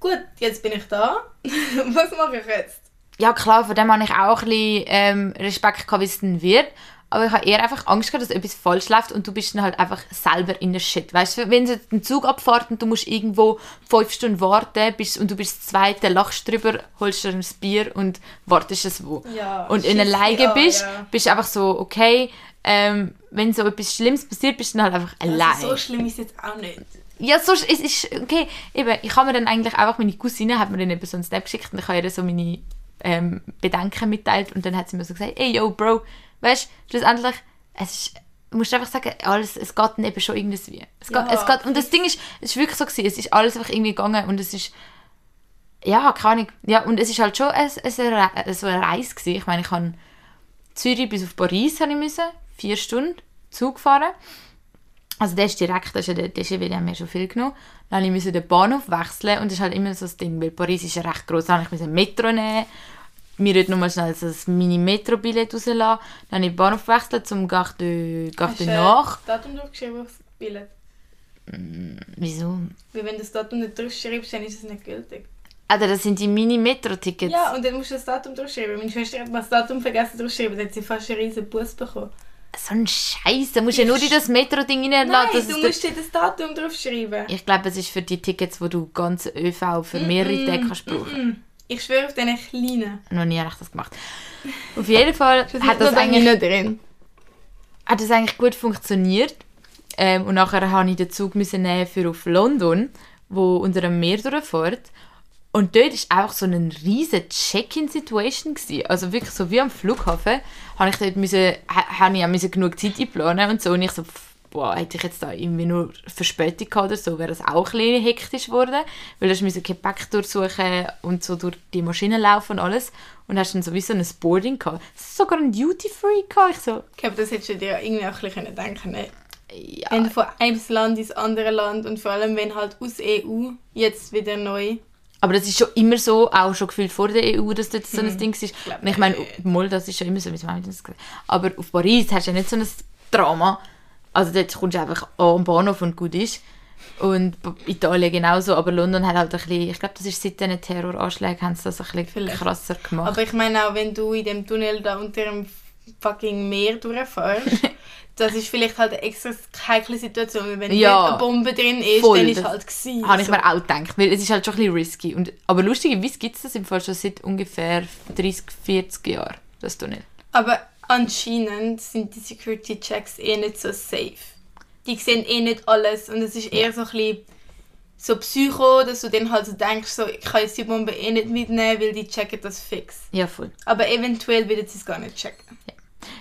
S2: gut, jetzt bin ich da. Was mache ich jetzt?
S1: ja klar, von dem habe ich auch ein bisschen ähm, Respekt gehabt, wie es dann wird. Aber ich habe eher einfach Angst gehabt, dass etwas falsch läuft und du bist dann halt einfach selber in der Shit. Weißt du, wenn jetzt ein Zug abfährt und du musst irgendwo fünf Stunden warten bist, und du bist das Zweite, lachst drüber, holst dir ein Bier und wartest es wo.
S2: Ja,
S1: und in alleine bist,
S2: ja.
S1: bist du einfach so, okay, ähm, wenn so etwas Schlimmes passiert, bist du dann halt einfach allein.
S2: Also so schlimm ist es jetzt auch nicht.
S1: Ja, so, es ist, okay, eben, ich habe mir dann eigentlich einfach, meine Cousine hat mir dann eben so einen Snap geschickt und ich habe ihr so meine ähm, Bedenken mitteilt und dann hat sie mir so gesagt, ey, yo, Bro, weißt du, schlussendlich, es ist, du musst einfach sagen, alles, es geht dann eben schon irgendwie. Es geht,
S2: Ja,
S1: es geht, und das Ding ist, es ist wirklich so gewesen, es ist alles einfach irgendwie gegangen und es ist, ja, keine Ahnung, ja, und es ist halt schon ein, ein, Re- so eine Reise gewesen. Ich meine, ich habe Zürich bis auf Paris habe ich müssen, vier Stunden Zug fahren. Also der ist direkt, das ist ja, das ist ja wieder, haben wir schon viel genommen. Dann musste ich den Bahnhof wechseln und das ist halt immer so das Ding, weil Paris ist ja recht groß. Dann musste ich ein Metro nehmen, mir dort nochmal schnell so ein Mini-Metro-Billett rauslassen. Dann habe ich den Bahnhof gewechselt zum Gare de, Gare
S2: Hast
S1: de
S2: du
S1: Nord.
S2: das Datum draufgeschrieben aufs Billett?
S1: Wieso?
S2: Weil wenn du das Datum nicht draufschreibst, dann ist es nicht gültig.
S1: Alter, das sind die Mini-Metro-Tickets.
S2: Ja, und dann musst du das Datum draufschreiben. Meine Schwester hat mal das Datum vergessen draufzuschreiben, dann hat sie fast einen riesen Bus bekommen.
S1: So ein Scheiß, da musst du ja nur in das Metro-Ding reinladen.
S2: Nein, du musst dir das Datum draufschreiben.
S1: Ich glaube, es ist für die Tickets, wo du ganz ÖV für mehrere Tage kannst brauchen.
S2: Ich schwöre auf diesen kleinen.
S1: Noch nie habe ich das gemacht. Auf jeden Fall
S2: Das
S1: hat das, eigentlich,
S2: nicht drin.
S1: hat das eigentlich gut funktioniert. Ähm, und nachher musste ich den Zug müssen nehmen für auf London, wo unter einem Meer durchfährt. Und dort war einfach so eine riesige Check-in-Situation. Also wirklich so wie am Flughafen. Habe ich dort müssen, ha- habe ich auch müssen genug Zeit einplanen und so. Und ich so, boah, hätte ich jetzt da irgendwie nur Verspätung gehabt oder so, wäre das auch ein bisschen hektisch geworden. Weil du musst Gepäck durchsuchen und so durch die Maschinen laufen und alles. Und hast dann sowieso ein Boarding gehabt. Es ist sogar ein Duty-Free gehabt. Ich so,
S2: Ich glaube, das hättest du dir irgendwie auch ein bisschen denken können. ne?
S1: ja,
S2: Wenn du von einem Land ins andere Land und vor allem wenn halt aus EU jetzt wieder neu.
S1: Aber das ist schon immer so, auch schon gefühlt vor der EU, dass das so
S2: Hm.
S1: ein Ding ist. Und ich meine, mal, das ist schon immer so, wie wir das gesagt. Aber auf Paris hast du ja nicht so ein Drama. Also dort kommst du einfach am Bahnhof und gut ist. Und Italien genauso, aber London hat halt ein bisschen, ich glaube, das ist seit diesen Terroranschlägen, haben sie das ein bisschen
S2: Vielleicht.
S1: krasser gemacht.
S2: Aber ich meine auch, wenn du in dem Tunnel da unter dem fucking Meer durchfährst, das ist vielleicht halt eine extra heikle Situation, weil wenn
S1: Ja.
S2: eine Bombe drin ist,
S1: Voll,
S2: dann ist
S1: das
S2: halt gewesen.
S1: Habe ich
S2: so.
S1: mir auch gedacht, weil es ist halt schon ein bisschen risky. Und, aber lustigerweise gibt es das im Fall schon seit ungefähr 30, 40 Jahren, das Tunnel.
S2: Aber anscheinend sind die Security Checks eh nicht so safe. Die sehen eh nicht alles und es ist eher so ein bisschen so Psycho, dass du dann halt so denkst, so, ich kann jetzt die Bombe eh nicht mitnehmen, weil die checken das fix.
S1: Ja, voll.
S2: Aber eventuell werden sie es gar nicht checken.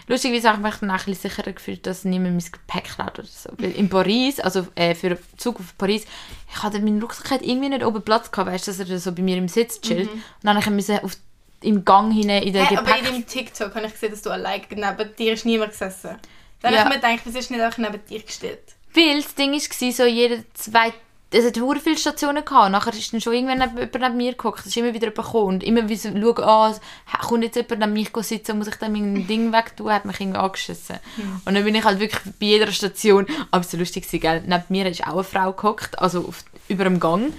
S1: lustigerweise habe ich mich dann auch ein bisschen sicherer gefühlt, dass niemand mein Gepäck klaut oder so. Weil in Paris, also äh, für den Zug auf Paris, ich hatte meinen Rucksack hat irgendwie nicht oben Platz gehabt, weißt du, dass er so bei mir im Sitz chillt. Und dann habe ich auf im Gang hinein in den
S2: Hey, aber in
S1: Gepäck.
S2: deinem TikTok habe ich gesehen, dass du allein neben dir ist niemand gesessen. Dann
S1: Ja.
S2: habe ich mir gedacht, wieso ist nicht einfach neben dir gestellt?
S1: Weil das Ding war, so jede zwei... Es hat hure viele Stationen gehabt. Nachher ist dann schon irgendwann jemand neben mir geguckt. Es ist immer wieder jemand gekommen. Und immer wie so schauen, ah, kommt jetzt jemand neben mich sitzen, muss ich dann mein Ding wegtun, hat mich irgendwie angeschissen. Und dann bin ich halt wirklich bei jeder Station, aber lustig war, gell? Neben mir ist auch eine Frau gehockt, also auf, über dem Gang.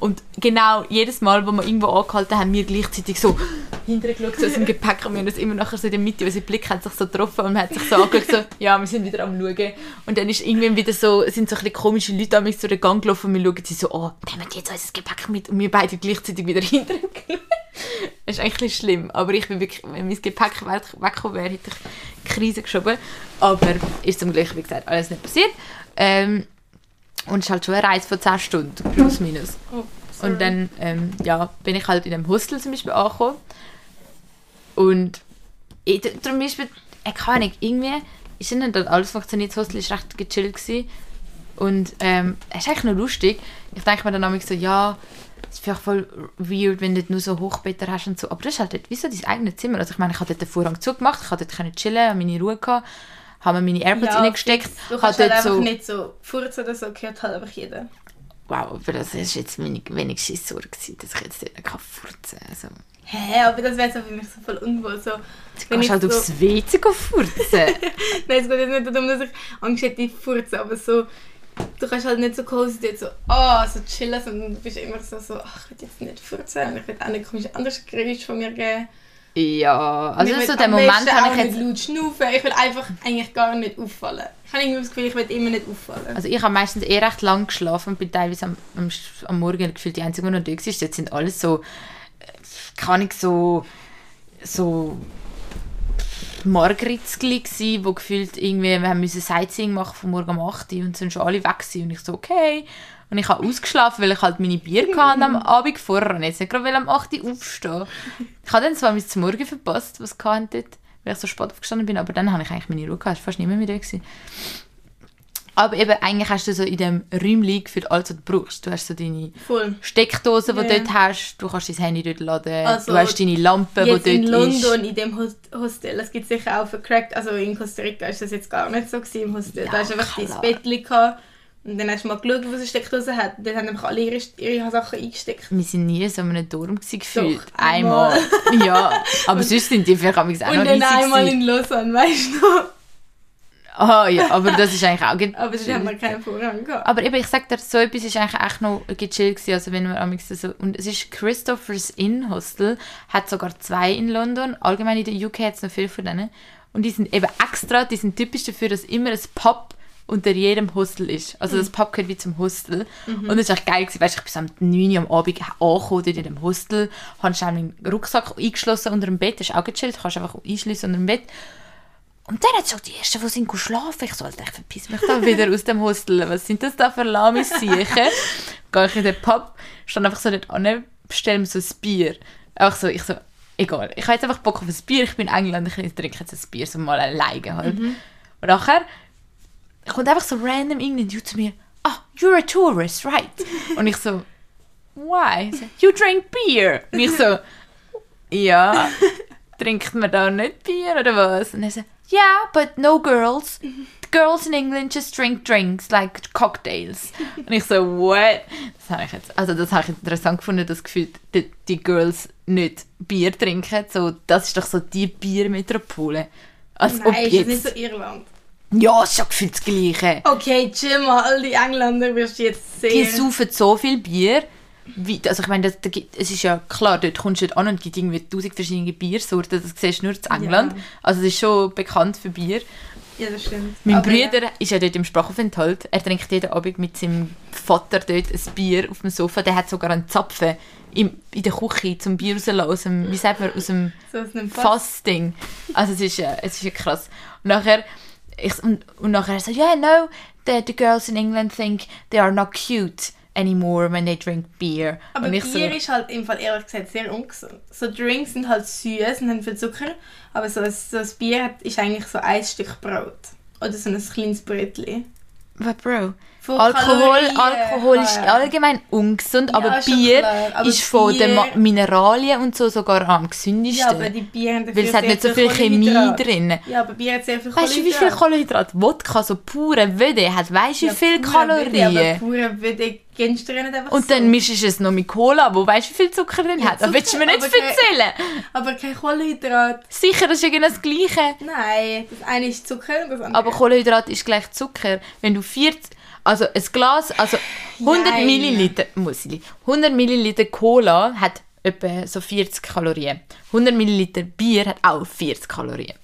S1: Und genau jedes Mal, wo wir irgendwo angehalten haben, wir gleichzeitig so hintergeschaut, so aus dem Gepäck und wir haben uns immer nachher so in der Mitte, unsere Blicke haben sich so getroffen und man hat sich so angeschaut, so, ja, wir sind wieder am Schauen. Und dann ist irgendwann wieder so, sind so ein bisschen komische Leute an mich durch den Gang gelaufen und wir schauen sie so, oh, nehmen jetzt unser Gepäck mit und wir beide gleichzeitig wieder hinter. Das ist eigentlich schlimm, aber ich bin wirklich, wenn mein Gepäck weg- weggekommen wäre, hätte ich Krise geschoben. Aber ist zum Glück, wie gesagt, alles nicht passiert. Ähm, und es ist halt schon eine Reise von 10 Stunden, plus minus.
S2: Oh.
S1: Und dann ähm, ja, bin ich halt in einem Hostel zum Beispiel angekommen. Und ich, darum ist mir, äh, keine Ahnung, irgendwie ist dann dort alles funktioniert. Das Hostel war recht gechillt. Gewesen. Und ähm, es ist eigentlich noch lustig. Ich denke mir dann manchmal so, ja, es ist vielleicht voll weird, wenn du nur so Hochbetter hast und so. Aber das ist halt dort, wie so dein eigenes Zimmer. Also ich meine, ich habe dort den Vorhang zugemacht, ich konnte dort chillen, meine Ruhe gehabt, habe mir meine AirPods
S2: Ja,
S1: reingesteckt.
S2: Du kannst halt einfach
S1: so...
S2: nicht so furzen oder so, gehört halt einfach jeder.
S1: Wow, aber das ist jetzt wenig, wenigstens Sorge gewesen, dass ich jetzt nicht kann furzen kann. Also,
S2: Hä, aber das wäre so für mich so voll unwohl. So,
S1: du
S2: ich
S1: halt
S2: so,
S1: aufs WC furzen.
S2: Nein, es geht jetzt nicht darum, dass ich Angst hätte, ich furze, aber so, du kannst halt nicht so cozy dort so, ah, so chillen, sondern du bist immer so, so ach, ich will jetzt nicht furzen ich will auch nicht komische anderes Geräusch von mir geben.
S1: Ja, also
S2: ich
S1: so
S2: will
S1: den
S2: am
S1: Moment habe ich jetzt...
S2: nicht laut schnaufen, ich will einfach eigentlich gar nicht auffallen. Ich habe irgendwie das Gefühl, ich will immer nicht auffallen.
S1: Also ich habe meistens eh recht lang geschlafen und bin teilweise am, am, am Morgen gefühlt die Einzige, die noch da war. Dort sind alles so, äh, kann ich so, so Margritzgli gsi, wo gefühlt irgendwie, wir haben müssen Sightseeing machen von morgen um 8 Uhr und sind schon alle weg gewesen. und ich so, okay. Und ich habe ausgeschlafen, weil ich halt meine Bier hatte am Abend vorher und jetzt nicht gerade am 8 Uhr aufstehen. Ich habe dann zwar mein zum Morgen verpasst, was ich dort, weil ich so spät aufgestanden bin, aber dann habe ich eigentlich meine Ruhe gehabt, war fast niemand mehr da. Gewesen. Aber eben, eigentlich hast du so in dem Räumchen gefühlt alles, was du brauchst. Du hast so deine
S2: Voll.
S1: Steckdose, die
S2: Ja.
S1: du dort hast, du kannst dein Handy dort laden,
S2: Also,
S1: du hast deine Lampe, die dort
S2: in
S1: ist.
S2: London, in dem Host- Hostel, es gibt sicher auch vercrackt, also in Costa Rica ist das jetzt gar nicht so gewesen im Hostel.
S1: Ja,
S2: da hast du einfach
S1: klar.
S2: dein Bettchen gehabt und dann hast du mal geschaut, wo sie Steckdose hat. Dann haben einfach alle ihre, ihre Sachen eingesteckt.
S1: Wir sind nie in so einem gewesen, gefühlt.
S2: Doch,
S1: einmal. ja, aber sonst sind die vielleicht auch noch
S2: und dann einmal
S1: easy
S2: in Lausanne, weißt du noch?
S1: Ah ja, aber das ist eigentlich auch
S2: Aber sonst haben wir keinen Vorrang gehabt.
S1: Aber eben, ich sag dir, so etwas ist eigentlich echt noch gechillt gewesen, also wenn wir so, und es ist Christopher's Inn Hostel, hat sogar zwei in London, allgemein in der UK hat es noch viele von denen, und die sind eben extra, die sind typisch dafür, dass immer ein Pub unter jedem Hostel ist. Also das Pub gehört wie zum Hostel. Und das ist echt geil gewesen, weißt, ich bin um 9 Uhr am Abend angekommen in dem Hostel, habe schnell meinen Rucksack eingeschlossen unter dem Bett, das ist auch gechillt, kannst einfach einschliessen unter dem Bett. Und dann hat so die Ersten, die sind schlafen. Ich so, Alter, ich verpiss mich da wieder aus dem Hostel. Was sind das da für lahme Siechen? Gehe ich in den Pub, stand einfach so dort an, bestelle mir so ein Bier. Auch so, ich so, egal. Ich habe jetzt einfach Bock auf ein Bier. Ich bin Engländer, ich trinke jetzt ein Bier, so mal alleine halt. Und nachher kommt einfach so random irgendein Dude zu mir, ah, you're a tourist, right? Und ich so, why? So, you drink beer. Und ich so, ja, trinkt man da nicht Bier oder was? Und er so, yeah, but no girls. The girls in England just drink drinks, like cocktails. Und ich so, what? Das habe ich jetzt, also das habe ich interessant gefunden, das Gefühl, die, die Girls nicht Bier trinken. So, das ist doch so die Biermetropole. Als ob
S2: Nein, ist das
S1: jetzt...
S2: nicht so Irland.
S1: Ja, es ist ja gefühlt das Gleiche.
S2: Okay, chill mal, all die Engländer wirst du jetzt
S1: Die
S2: sehen.
S1: saufen so viel Bier. Wie, also ich meine, es ist ja klar, dort kommst du dort an und gibt irgendwie tausend verschiedene Biersorten. Das siehst du nur in England.
S2: Ja.
S1: Also es ist schon bekannt für Bier.
S2: Ja, das stimmt.
S1: Mein
S2: Aber
S1: Bruder ist ja dort im Sprachaufenthalt. Er trinkt jeden Abend mit seinem Vater dort ein Bier auf dem Sofa. Der hat sogar einen Zapfen im, in der Küche zum Bier rauslassen. Aus dem, wie sagt man, aus dem
S2: Ja, so.
S1: Fassding. Also es ist, äh, es ist ja krass. Und nachher, ich, und, und nachher so, yeah, no, the, the girls in England think they are not cute. anymore when they drink beer.
S2: Aber Bier
S1: so,
S2: ist halt im Fall ehrlich gesagt sehr ungesund. So Drinks sind halt süß und haben viel Zucker, aber so ein, so ein Bier hat, ist eigentlich so ein Stück Brot. Oder so ein kleines Brötchen.
S1: "But Bro,
S2: Von
S1: Alkohol,
S2: Kalorien
S1: Alkohol ist allgemein ungesund, aber
S2: Ja, schon
S1: Bier
S2: klar. Aber
S1: ist von den
S2: Bier-
S1: Mineralien und so sogar am gesündesten.
S2: Ja, aber die Bier haben
S1: weil es hat nicht so viel Chemie
S2: Kohlenhydrat.
S1: drin.
S2: Ja, aber Bier hat sehr viel
S1: Weißt du, wie viel Kohlenhydrat Wodka, so pure Wöde hat? Weißt du, wie viel Kalorien?
S2: aber pure Wöde kennst du nicht einfach
S1: Und
S2: so.
S1: dann mischst du es noch mit Cola, wo weißt du, wie viel Zucker drin
S2: Ja,
S1: hat? Das willst du mir nicht
S2: aber kein-
S1: erzählen.
S2: Aber kein Kohlenhydrat.
S1: Sicher, das ist ja genau das Gleiche.
S2: Nein, das eine ist Zucker und das andere...
S1: Aber Kohlenhydrat ist gleich Zucker. Wenn du 40, also ein Glas, also 100
S2: Nein.
S1: Milliliter, muss ich, 100 Milliliter Cola hat etwa so 40 Kalorien. 100 Milliliter Bier hat auch 40 Kalorien.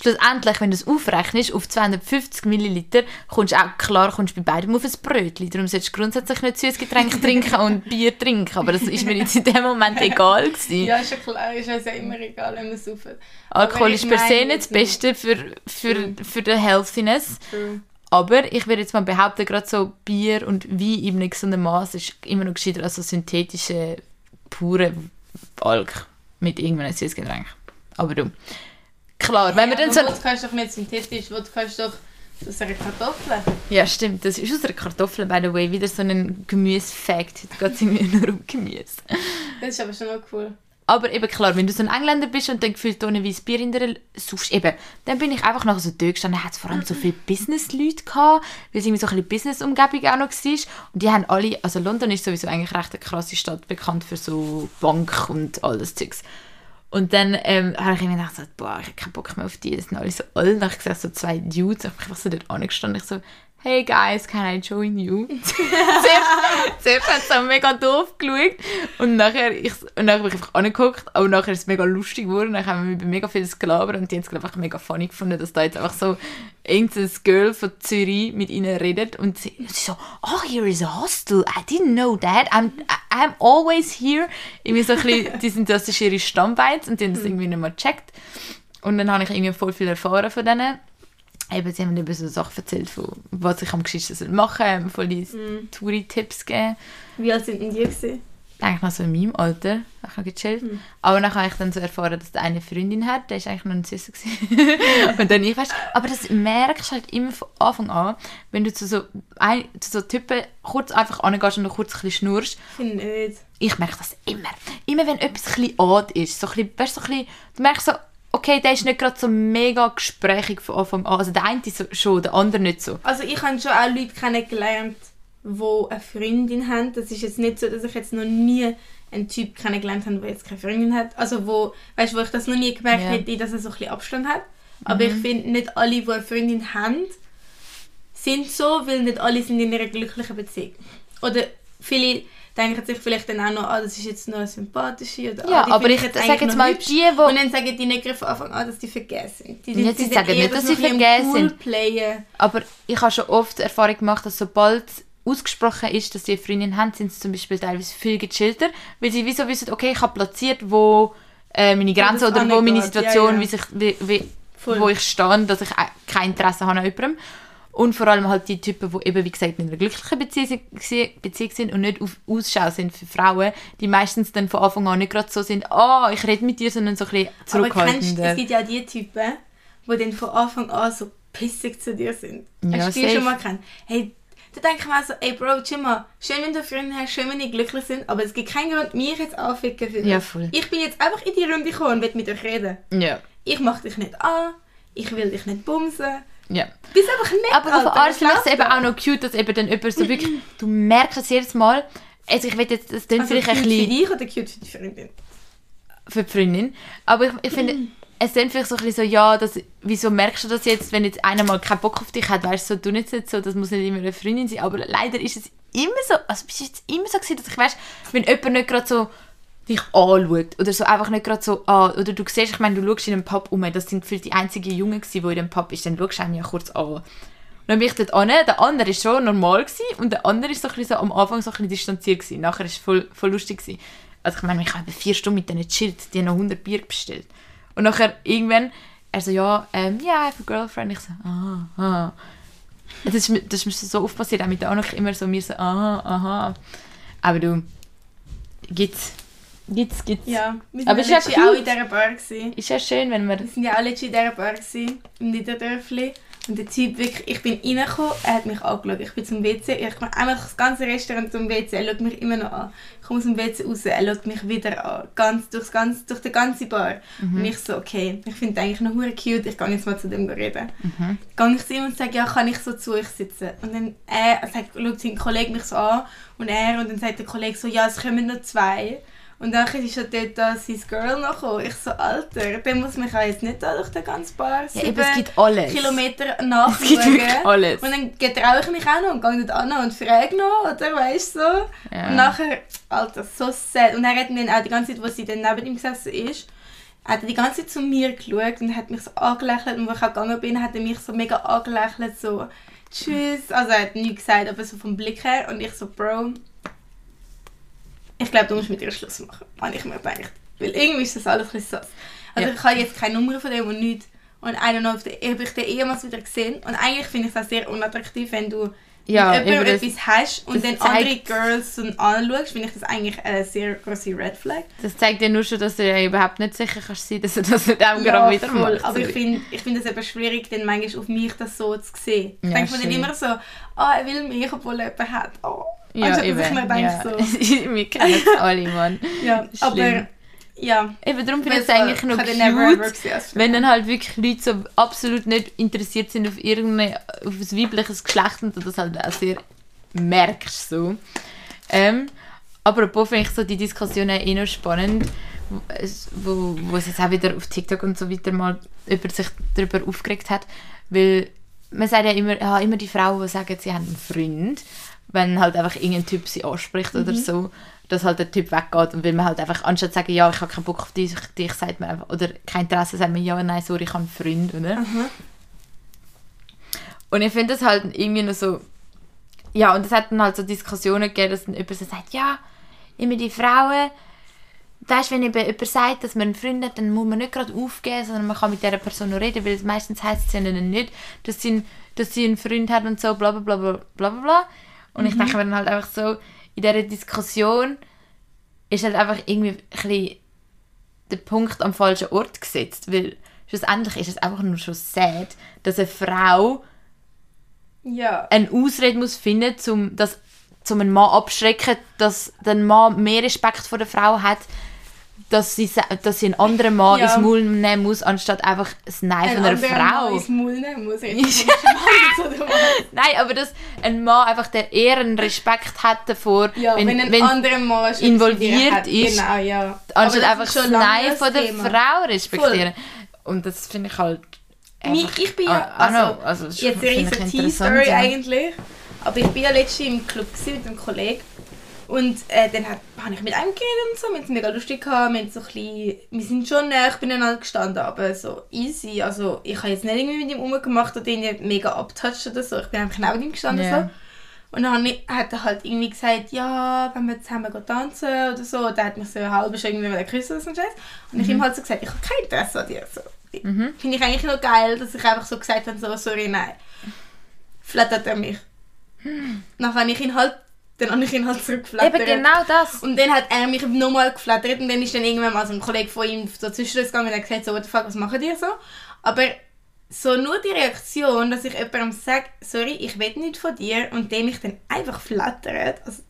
S1: Schlussendlich, wenn du es aufrechnest auf 250 Milliliter, kommst du auch klar kommst du bei beidem auf ein Brötchen. Darum solltest du grundsätzlich nicht süßes Getränk trinken und Bier trinken. Aber das ist mir jetzt in dem Moment egal gewesen.
S2: Ja, ist ja klar, ist uns ja immer egal, wenn man sauft.
S1: Alkohol
S2: Aber ich
S1: ist per se nicht das. Beste für, für, für die Healthiness.
S2: True.
S1: Aber ich würde jetzt mal behaupten, gerade so Bier und Wein in einem gesunden Maß ist immer noch gescheiter als so synthetische, pure Alk mit irgendeinem Süßgetränk. Aber du, klar, wenn wir dann so...
S2: Wodka ist doch nicht synthetisch, Wodka ist doch aus einer Kartoffel.
S1: Ja, stimmt, das ist aus einer Kartoffel, by the way, wieder so ein Gemüse-Fact. Heute geht es irgendwie nur um Gemüse.
S2: Das ist aber schon noch cool.
S1: Aber eben klar, wenn du so ein Engländer bist und dann gefühlt ohne weiss Bier in der suchst, eben, dann bin ich einfach nachher so dort gestanden, hat vor allem so viele Business-Leute gehabt, weil es irgendwie so ein bisschen Business-Umgebung auch noch war. Und die haben alle, also London ist sowieso eigentlich recht eine krasse Stadt, bekannt für so Bank und alles Zeugs. Und dann ähm, habe ich mir gedacht, so, boah, ich habe keinen Bock mehr auf die, das sind alle so alt. Dann habe ich gesehen, so zwei Dudes, ich habe einfach so dort angestanden, ich so, hey guys, can I join you? zuerst, zuerst hat es auch mega doof geschaut und nachher, ich, und nachher habe ich einfach angeguckt, aber nachher ist es mega lustig geworden, dann haben wir über mega vieles gelabert und die haben es ich mega funny gefunden, dass da jetzt einfach so irgendein Girl von Zürich mit ihnen redet und sie, sie so, oh, here is a hostel, I didn't know that, I'm, I'm always here. Irgendwie so ein bisschen, die sind, das ist ihre Stammbeiz und die haben das irgendwie nicht mehr gecheckt. Und dann habe ich irgendwie voll viel erfahren von denen. Eben, sie haben mir eben so Sachen erzählt, von was ich am geschicktesten machen soll, voll die Touri-Tipps gegeben.
S2: Wie alt sind denn die? Gewesen?
S1: Eigentlich noch so in meinem Alter, ich habe gechillt. Aber dann habe ich dann so erfahren, dass der eine Freundin hat, der ist eigentlich noch ein Süßer. Und dann ich, weißt, aber das merkst du halt immer von Anfang an, wenn du zu so, ein, zu so Typen kurz einfach angehst und noch kurz ein bisschen schnurst,
S2: Finde nicht.
S1: ich merke das immer. Immer wenn etwas ein bisschen odd ist, so ein bisschen, weißt, so ein bisschen, du merkst so, okay, der ist nicht gerade so mega gesprächig von Anfang an. Also der eine schon, der andere nicht so.
S2: Also ich habe schon auch Leute kennengelernt, die eine Freundin haben. Das ist jetzt nicht so, dass ich jetzt noch nie einen Typ kennengelernt habe, der jetzt keine Freundin hat. Also wo, weißt, wo ich das noch nie gemerkt
S1: Ja.
S2: hätte, dass er so ein bisschen Abstand hat. Aber ich finde, nicht alle, die eine Freundin haben, sind so, weil nicht alle sind in einer glücklichen Beziehung. Oder viele denken sich vielleicht dann auch noch, ah, das ist jetzt noch eine sympathische oder
S1: Ja,
S2: ah, die
S1: aber ich
S2: eigentlich
S1: sage jetzt mal,
S2: hübsch.
S1: die, wo-
S2: Und dann sagen die nicht von Anfang an, dass die vergessen sind. Die,
S1: Ja, sie
S2: sind
S1: sagen
S2: eher
S1: nicht, dass sie vergessen
S2: cool
S1: sind.
S2: Playen.
S1: Aber ich habe schon oft Erfahrung gemacht, dass sobald ausgesprochen ist, dass sie eine Freundin haben, sind sie zum Beispiel teilweise viel gechillter, weil sie wieso wissen, okay, ich habe platziert, wo äh, meine Grenzen oder wo meine Situation,
S2: ja, ja.
S1: Wie sich, wie, wie, wo ich stehe, dass ich äh, kein Interesse habe an jemandem. Und vor allem halt die Typen, die eben, wie gesagt, in einer glücklichen Beziehung, Beziehung sind und nicht auf Ausschau sind für Frauen, die meistens dann von Anfang an nicht gerade so sind, ah, ich rede mit dir, sondern so ein bisschen
S2: Aber kennst du,
S1: zurückhaltender.
S2: es gibt ja die Typen, die dann von Anfang an so pissig zu dir sind.
S1: Ja,
S2: Hast du die schon mal kennt? Hey, da denke ich mir auch so, ey Bro, chill mal, schön, wenn du Freunde hast, schön, wenn ihr glücklich sind, aber es gibt keinen Grund, mich jetzt anficken für.
S1: Ja, voll.
S2: Ich bin jetzt einfach in die Runde gekommen und will mit euch reden.
S1: Ja,
S2: Ich mach dich nicht an, ich will dich nicht bumsen.
S1: Ja.
S2: Du bist einfach nett,
S1: Aber auf der Art finde ich es eben auch noch cute, dass eben dann jemand so wirklich, du merkst es jedes Mal, also ich will jetzt, das klingt
S2: Also
S1: vielleicht ein
S2: für
S1: bisschen
S2: dich oder cute für die Freundin?
S1: für die Freundin, aber ich, ich finde, es klingt vielleicht so ein bisschen so, ja, das, wieso merkst du das jetzt, wenn jetzt einer mal keinen Bock auf dich hat, weißt du, so, du nicht so, das muss nicht immer eine Freundin sein, aber leider ist es immer so, also es ist jetzt immer so gewesen, dass ich weiss, wenn jemand nicht gerade so dich anschaut oder so einfach nicht gerade so an, oder du siehst, ich meine, du schaust in einem Pub um, das sind für die einzigen Jungen die in dem Pub ist, dann schaust du einen ja kurz an. Und dann bin ich dort an, der andere war schon normal gewesen, und der andere war so, so am Anfang so ein bisschen distanziert gewesen. Nachher war es voll, voll lustig gewesen. Also ich meine, ich habe vier Stunden mit denen gechillt, die haben noch 100 Bier bestellt. Und nachher irgendwann, er so, ja, ähm, ja, I have a girlfriend. Ich so, ah, ah. Das ist, mir- das ist mir so oft passiert, auch mit der Anuk immer so, mir so, aha, aha. Aber du, gibt's, gibt's, gibt's.
S2: Ja, wir
S1: Aber
S2: sind
S1: ist
S2: ja letztens auch in dieser Bar. Gewesen.
S1: Ist ja schön, wenn man...
S2: Wir sind ja auch letztens in dieser Bar gewesen, im Niederdörfli. Und der Typ wirklich, ich bin reingekommen, er hat mich angeschaut. Ich bin zum WC, ich komme einfach das ganze Restaurant zum WC, er schaut mich immer noch an. Ich komme aus dem WC raus, er schaut mich wieder an. Ganz, durchs ganz, durch die ganze Bar. Und ich so, okay, ich finde eigentlich noch hure cute, ich gehe jetzt mal zu dem reden.
S1: Mhm.
S2: Gehe ich zu ihm und sage, ja, kann ich so zu euch sitzen? Und dann er sagt, schaut sein Kollege mich so an und er, und dann sagt der Kollege so, ja, es kommen noch zwei. Und dann ist ja dort da sein Girl noch gekommen. Ich so, Alter, der muss mich auch jetzt nicht da durch den ganzen Bar
S1: Ja, eben, es gibt alles.
S2: Kilometer
S1: Es gibt
S2: nachschauen.
S1: wirklich alles.
S2: Und dann getraue ich mich auch noch und gehe dort an und frage noch, oder weißt du so.
S1: Ja.
S2: Und nachher, Alter, so sad. Und er hat dann auch die ganze Zeit, wo sie dann neben ihm gesessen ist, hat er die ganze Zeit zu mir geschaut und hat mich so angelächelt. Und wo ich auch gegangen bin, hat er mich so mega angelächelt, so Tschüss. Also er hat nichts gesagt, aber so vom Blick her. Und ich so, Bro, ich glaube, du musst mit ihr Schluss machen, habe ich mir gedacht. Weil irgendwie ist das alles ein bisschen sass. Also
S1: Ja.
S2: ich habe jetzt keine Nummer von dem und nichts. Und I don't know, habe ich den ehemals wieder gesehen. Und eigentlich finde ich das sehr unattraktiv, wenn du
S1: Ja,
S2: mit jemandem etwas hast und dann andere Girls so anschaust, finde ich das eigentlich eine sehr große Red Flag.
S1: Das zeigt ja nur schon, dass du ja überhaupt nicht sicher kannst sein, dass er das mit dem gerade wieder
S2: voll.
S1: macht.
S2: Aber ich finde ich find es eben schwierig, dann manchmal auf mich das so zu sehen. Ich
S1: Ja,
S2: denke mir dann immer so, ah, er will mich, obwohl er jemanden hat. Oh.
S1: ja,
S2: Anstatt,
S1: eben.
S2: ich mir denke
S1: ja.
S2: so,
S1: Wir kennen es alle, Mann.
S2: ja, aber
S1: Schlimm.
S2: Ja.
S1: Eben, darum finde ich es eigentlich noch
S2: den never ever
S1: cute, wenn dann halt wirklich Leute so absolut nicht interessiert sind auf irgendein auf ein weibliches Geschlecht und du das halt auch sehr merkst so. Ähm, apropos finde ich so die Diskussionen eh noch spannend, wo, wo, es jetzt auch wieder auf TikTok und so weiter mal über sich darüber aufgeregt hat, weil man sagt ja immer, ja, immer die Frauen, die sagen, sie haben einen Freund, wenn halt einfach irgendein Typ sie anspricht oder so, dass halt der Typ weggeht und weil man halt einfach, anstatt zu sagen, ja, ich habe keinen Bock auf dich, dich sagt man einfach, oder kein Interesse, sagt man, ja, nein, sorry, ich habe einen Freund, oder? Und ich finde das halt irgendwie noch so, ja, und es hat dann halt so Diskussionen gegeben, dass dann jemand so sagt, ja, immer die Frauen, weißt, wenn eben jemand sagt, dass man einen Freund hat, dann muss man nicht gerade aufgeben, sondern man kann mit dieser Person noch reden, weil meistens heisst es ja nicht, dass sie, einen- dass sie einen Freund hat und so, bla bla bla bla bla. Und ich denke mir dann halt einfach so, in dieser Diskussion ist halt einfach irgendwie ein bisschen der Punkt am falschen Ort gesetzt, weil schlussendlich ist es einfach nur schon sad, dass eine Frau
S2: Ja.
S1: eine Ausrede muss finden, um das zum einen Mann abschrecken, dass der Mann mehr Respekt vor der Frau hat, dass sie, dass sie einen anderen Mann
S2: Ja.
S1: ins Maul nehmen muss, anstatt einfach das Nein von einer
S2: anderer Mann
S1: Frau.
S2: ins Maul nehmen muss. Jetzt?
S1: Nein, aber dass ein Mann einfach der eher einen Respekt hat davor,
S2: Ja, wenn,
S1: wenn,
S2: ein
S1: wenn
S2: anderer Mann schon
S1: involviert ist,
S2: Genau, ja.
S1: anstatt
S2: das
S1: einfach
S2: ist
S1: das
S2: schon lange
S1: Nein
S2: das
S1: von der
S2: Thema.
S1: Frau respektieren. Und das finde ich halt einfach...
S2: ich bin ja,
S1: I- I know,
S2: also,
S1: also, das
S2: jetzt eine riesen
S1: interessant,
S2: Tea-Story
S1: ja.
S2: eigentlich, aber ich bin ja letztens im Club mit einem Kollegen und äh, dann hat- habe ich mit einem geredet und so, wir haben es mega lustig gehabt, wir, so bisschen, wir sind schon näher beieinander gestanden, aber so easy, also ich habe jetzt nicht irgendwie mit ihm rumgemacht oder ihn mega abgetatscht oder so, ich bin einfach neben ihm gestanden
S1: Ja.
S2: so. Und dann hat er halt irgendwie gesagt, ja, wenn wir zusammen gehen tanzen oder so. Er hat mich so halbe Stunde irgendwie geküsst oder so Scheiß. Und ich ihm halt so gesagt, ich habe kein Interesse an dir. So.
S1: Mhm.
S2: Finde ich eigentlich noch geil, dass ich einfach so gesagt habe, so, sorry, nein. Flattert er mich. Dann habe ich ihn halt, dann habe ich ihn halt zurückgeflattert.
S1: Eben genau das.
S2: Und dann hat er mich nochmal geflattert und dann ist dann irgendwann mal so ein Kollege von ihm so zwischen uns gegangen und hat gesagt, so, what the fuck, was machen die so? Aber so nur die Reaktion, dass ich jemandem sage, sorry, ich will nicht von dir und der mich dann einfach flattert, also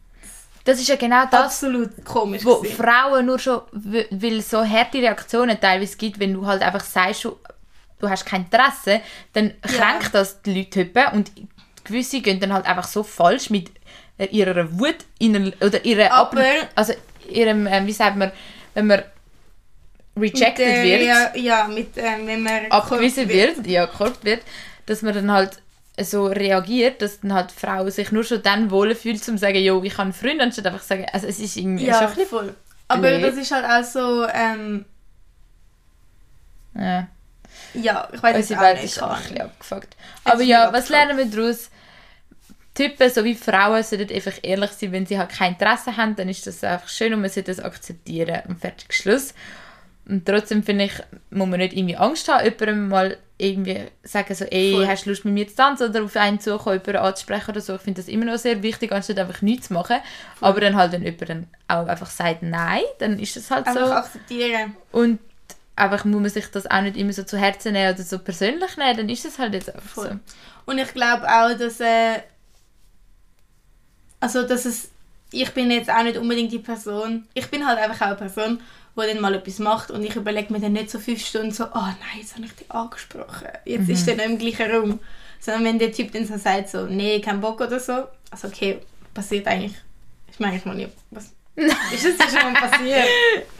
S1: Das ist ja genau das,
S2: absolut komisch
S1: wo
S2: gewesen.
S1: Frauen nur schon, weil so harte Reaktionen teilweise gibt, wenn du halt einfach sagst, du, du hast kein Interesse, dann kränkt das die Leute und gewisse gehen dann halt einfach so falsch mit ihrer Wut in, oder ihrer
S2: Aber-
S1: also ihrem, ähm, wie sagt man, wenn man rejected
S2: der-
S1: wird,
S2: Ja, ja mit, ähm, wenn man
S1: abgewiesen
S2: gekorbt
S1: wird, ja, gekorbt wird, dass man dann halt so reagiert, dass dann halt die Frau sich nur schon dann wohl fühlt, um zu sagen, jo, ich habe einen Freund, anstatt einfach zu sagen, also es ist irgendwie schon
S2: Ja,
S1: ein bisschen
S2: voll. Aber
S1: blöd.
S2: das ist halt auch so, ähm,
S1: Ja,
S2: ja, ich weiß
S1: unsere
S2: auch
S1: Welt
S2: nicht.
S1: ist auch ein bisschen abgefuckt. Aber ja, was
S2: abgefuckt.
S1: lernen wir daraus? Typen sowie Frauen sollten einfach ehrlich sein, wenn sie halt kein Interesse haben, dann ist das einfach schön und man sollte das akzeptieren und fertig Schluss. Und trotzdem finde ich, muss man nicht irgendwie Angst haben, jemandem mal irgendwie sagen so, ey,
S2: Voll.
S1: hast du Lust mit mir zu tanzen oder auf einen zukommen, jemanden anzusprechen oder so. Ich finde das immer noch sehr wichtig, anstatt einfach nichts zu machen. Aber dann halt, wenn jemand auch einfach sagt Nein, dann ist das halt
S2: Einfach
S1: so.
S2: akzeptieren.
S1: Und einfach muss man sich das auch nicht immer so zu Herzen nehmen oder so persönlich nehmen, dann ist das halt jetzt einfach so.
S2: Voll. Und ich glaube auch, dass äh, also dass es ich bin jetzt auch nicht unbedingt die Person. Ich bin halt einfach auch eine Person, die dann mal etwas macht und ich überlege mir dann nicht so fünf Stunden so, oh nein, jetzt habe ich dich angesprochen. Jetzt ist der nicht im gleichen Raum. Sondern wenn der Typ dann so sagt, so, nee, kein Bock oder so, also okay, passiert eigentlich. Ich meine, ich meine, nicht, was ist das schon mal passiert?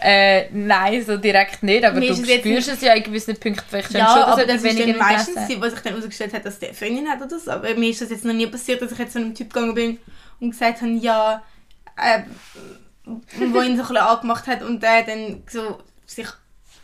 S1: Äh, nein, so direkt nicht, aber
S2: Mir
S1: du
S2: ist
S1: spürst es ja in gewissen Punkten vielleicht schon,
S2: Ja,
S1: schon, dass
S2: aber das ist
S1: weniger
S2: dann meistens was sich dann herausgestellt hat, dass der Freundin hat oder so. Aber mir ist das jetzt noch nie passiert, dass ich jetzt zu einem Typ gegangen bin und gesagt habe, ja, äh, wo ihn so ein bisschen angemacht hat und der dann so sich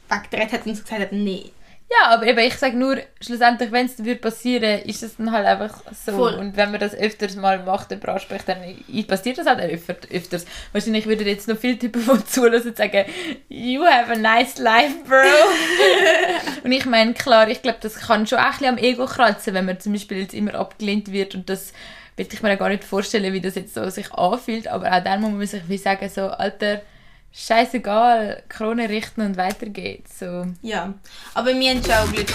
S2: weggedreht hat und so gesagt hat, nee.
S1: Ja, aber eben, ich sage nur, schlussendlich, wenn es würde passieren, ist es dann halt einfach so.
S2: Voll.
S1: Und wenn man das öfters mal macht, jemand anspricht, dann passiert das halt öfter, öfters. Wahrscheinlich würden jetzt noch viele Typen, die zulassen und sagen, you have a nice life, bro. und ich meine, klar, ich glaube, das kann schon auch ein bisschen am Ego kratzen, wenn man zum Beispiel jetzt immer abgelehnt wird und das will ich mir gar nicht vorstellen, wie das jetzt so sich anfühlt, aber auch dann muss man sich wie sagen, so, Alter, scheißegal, Krone richten und weiter geht's. So.
S2: Ja, aber wir haben schon Glück.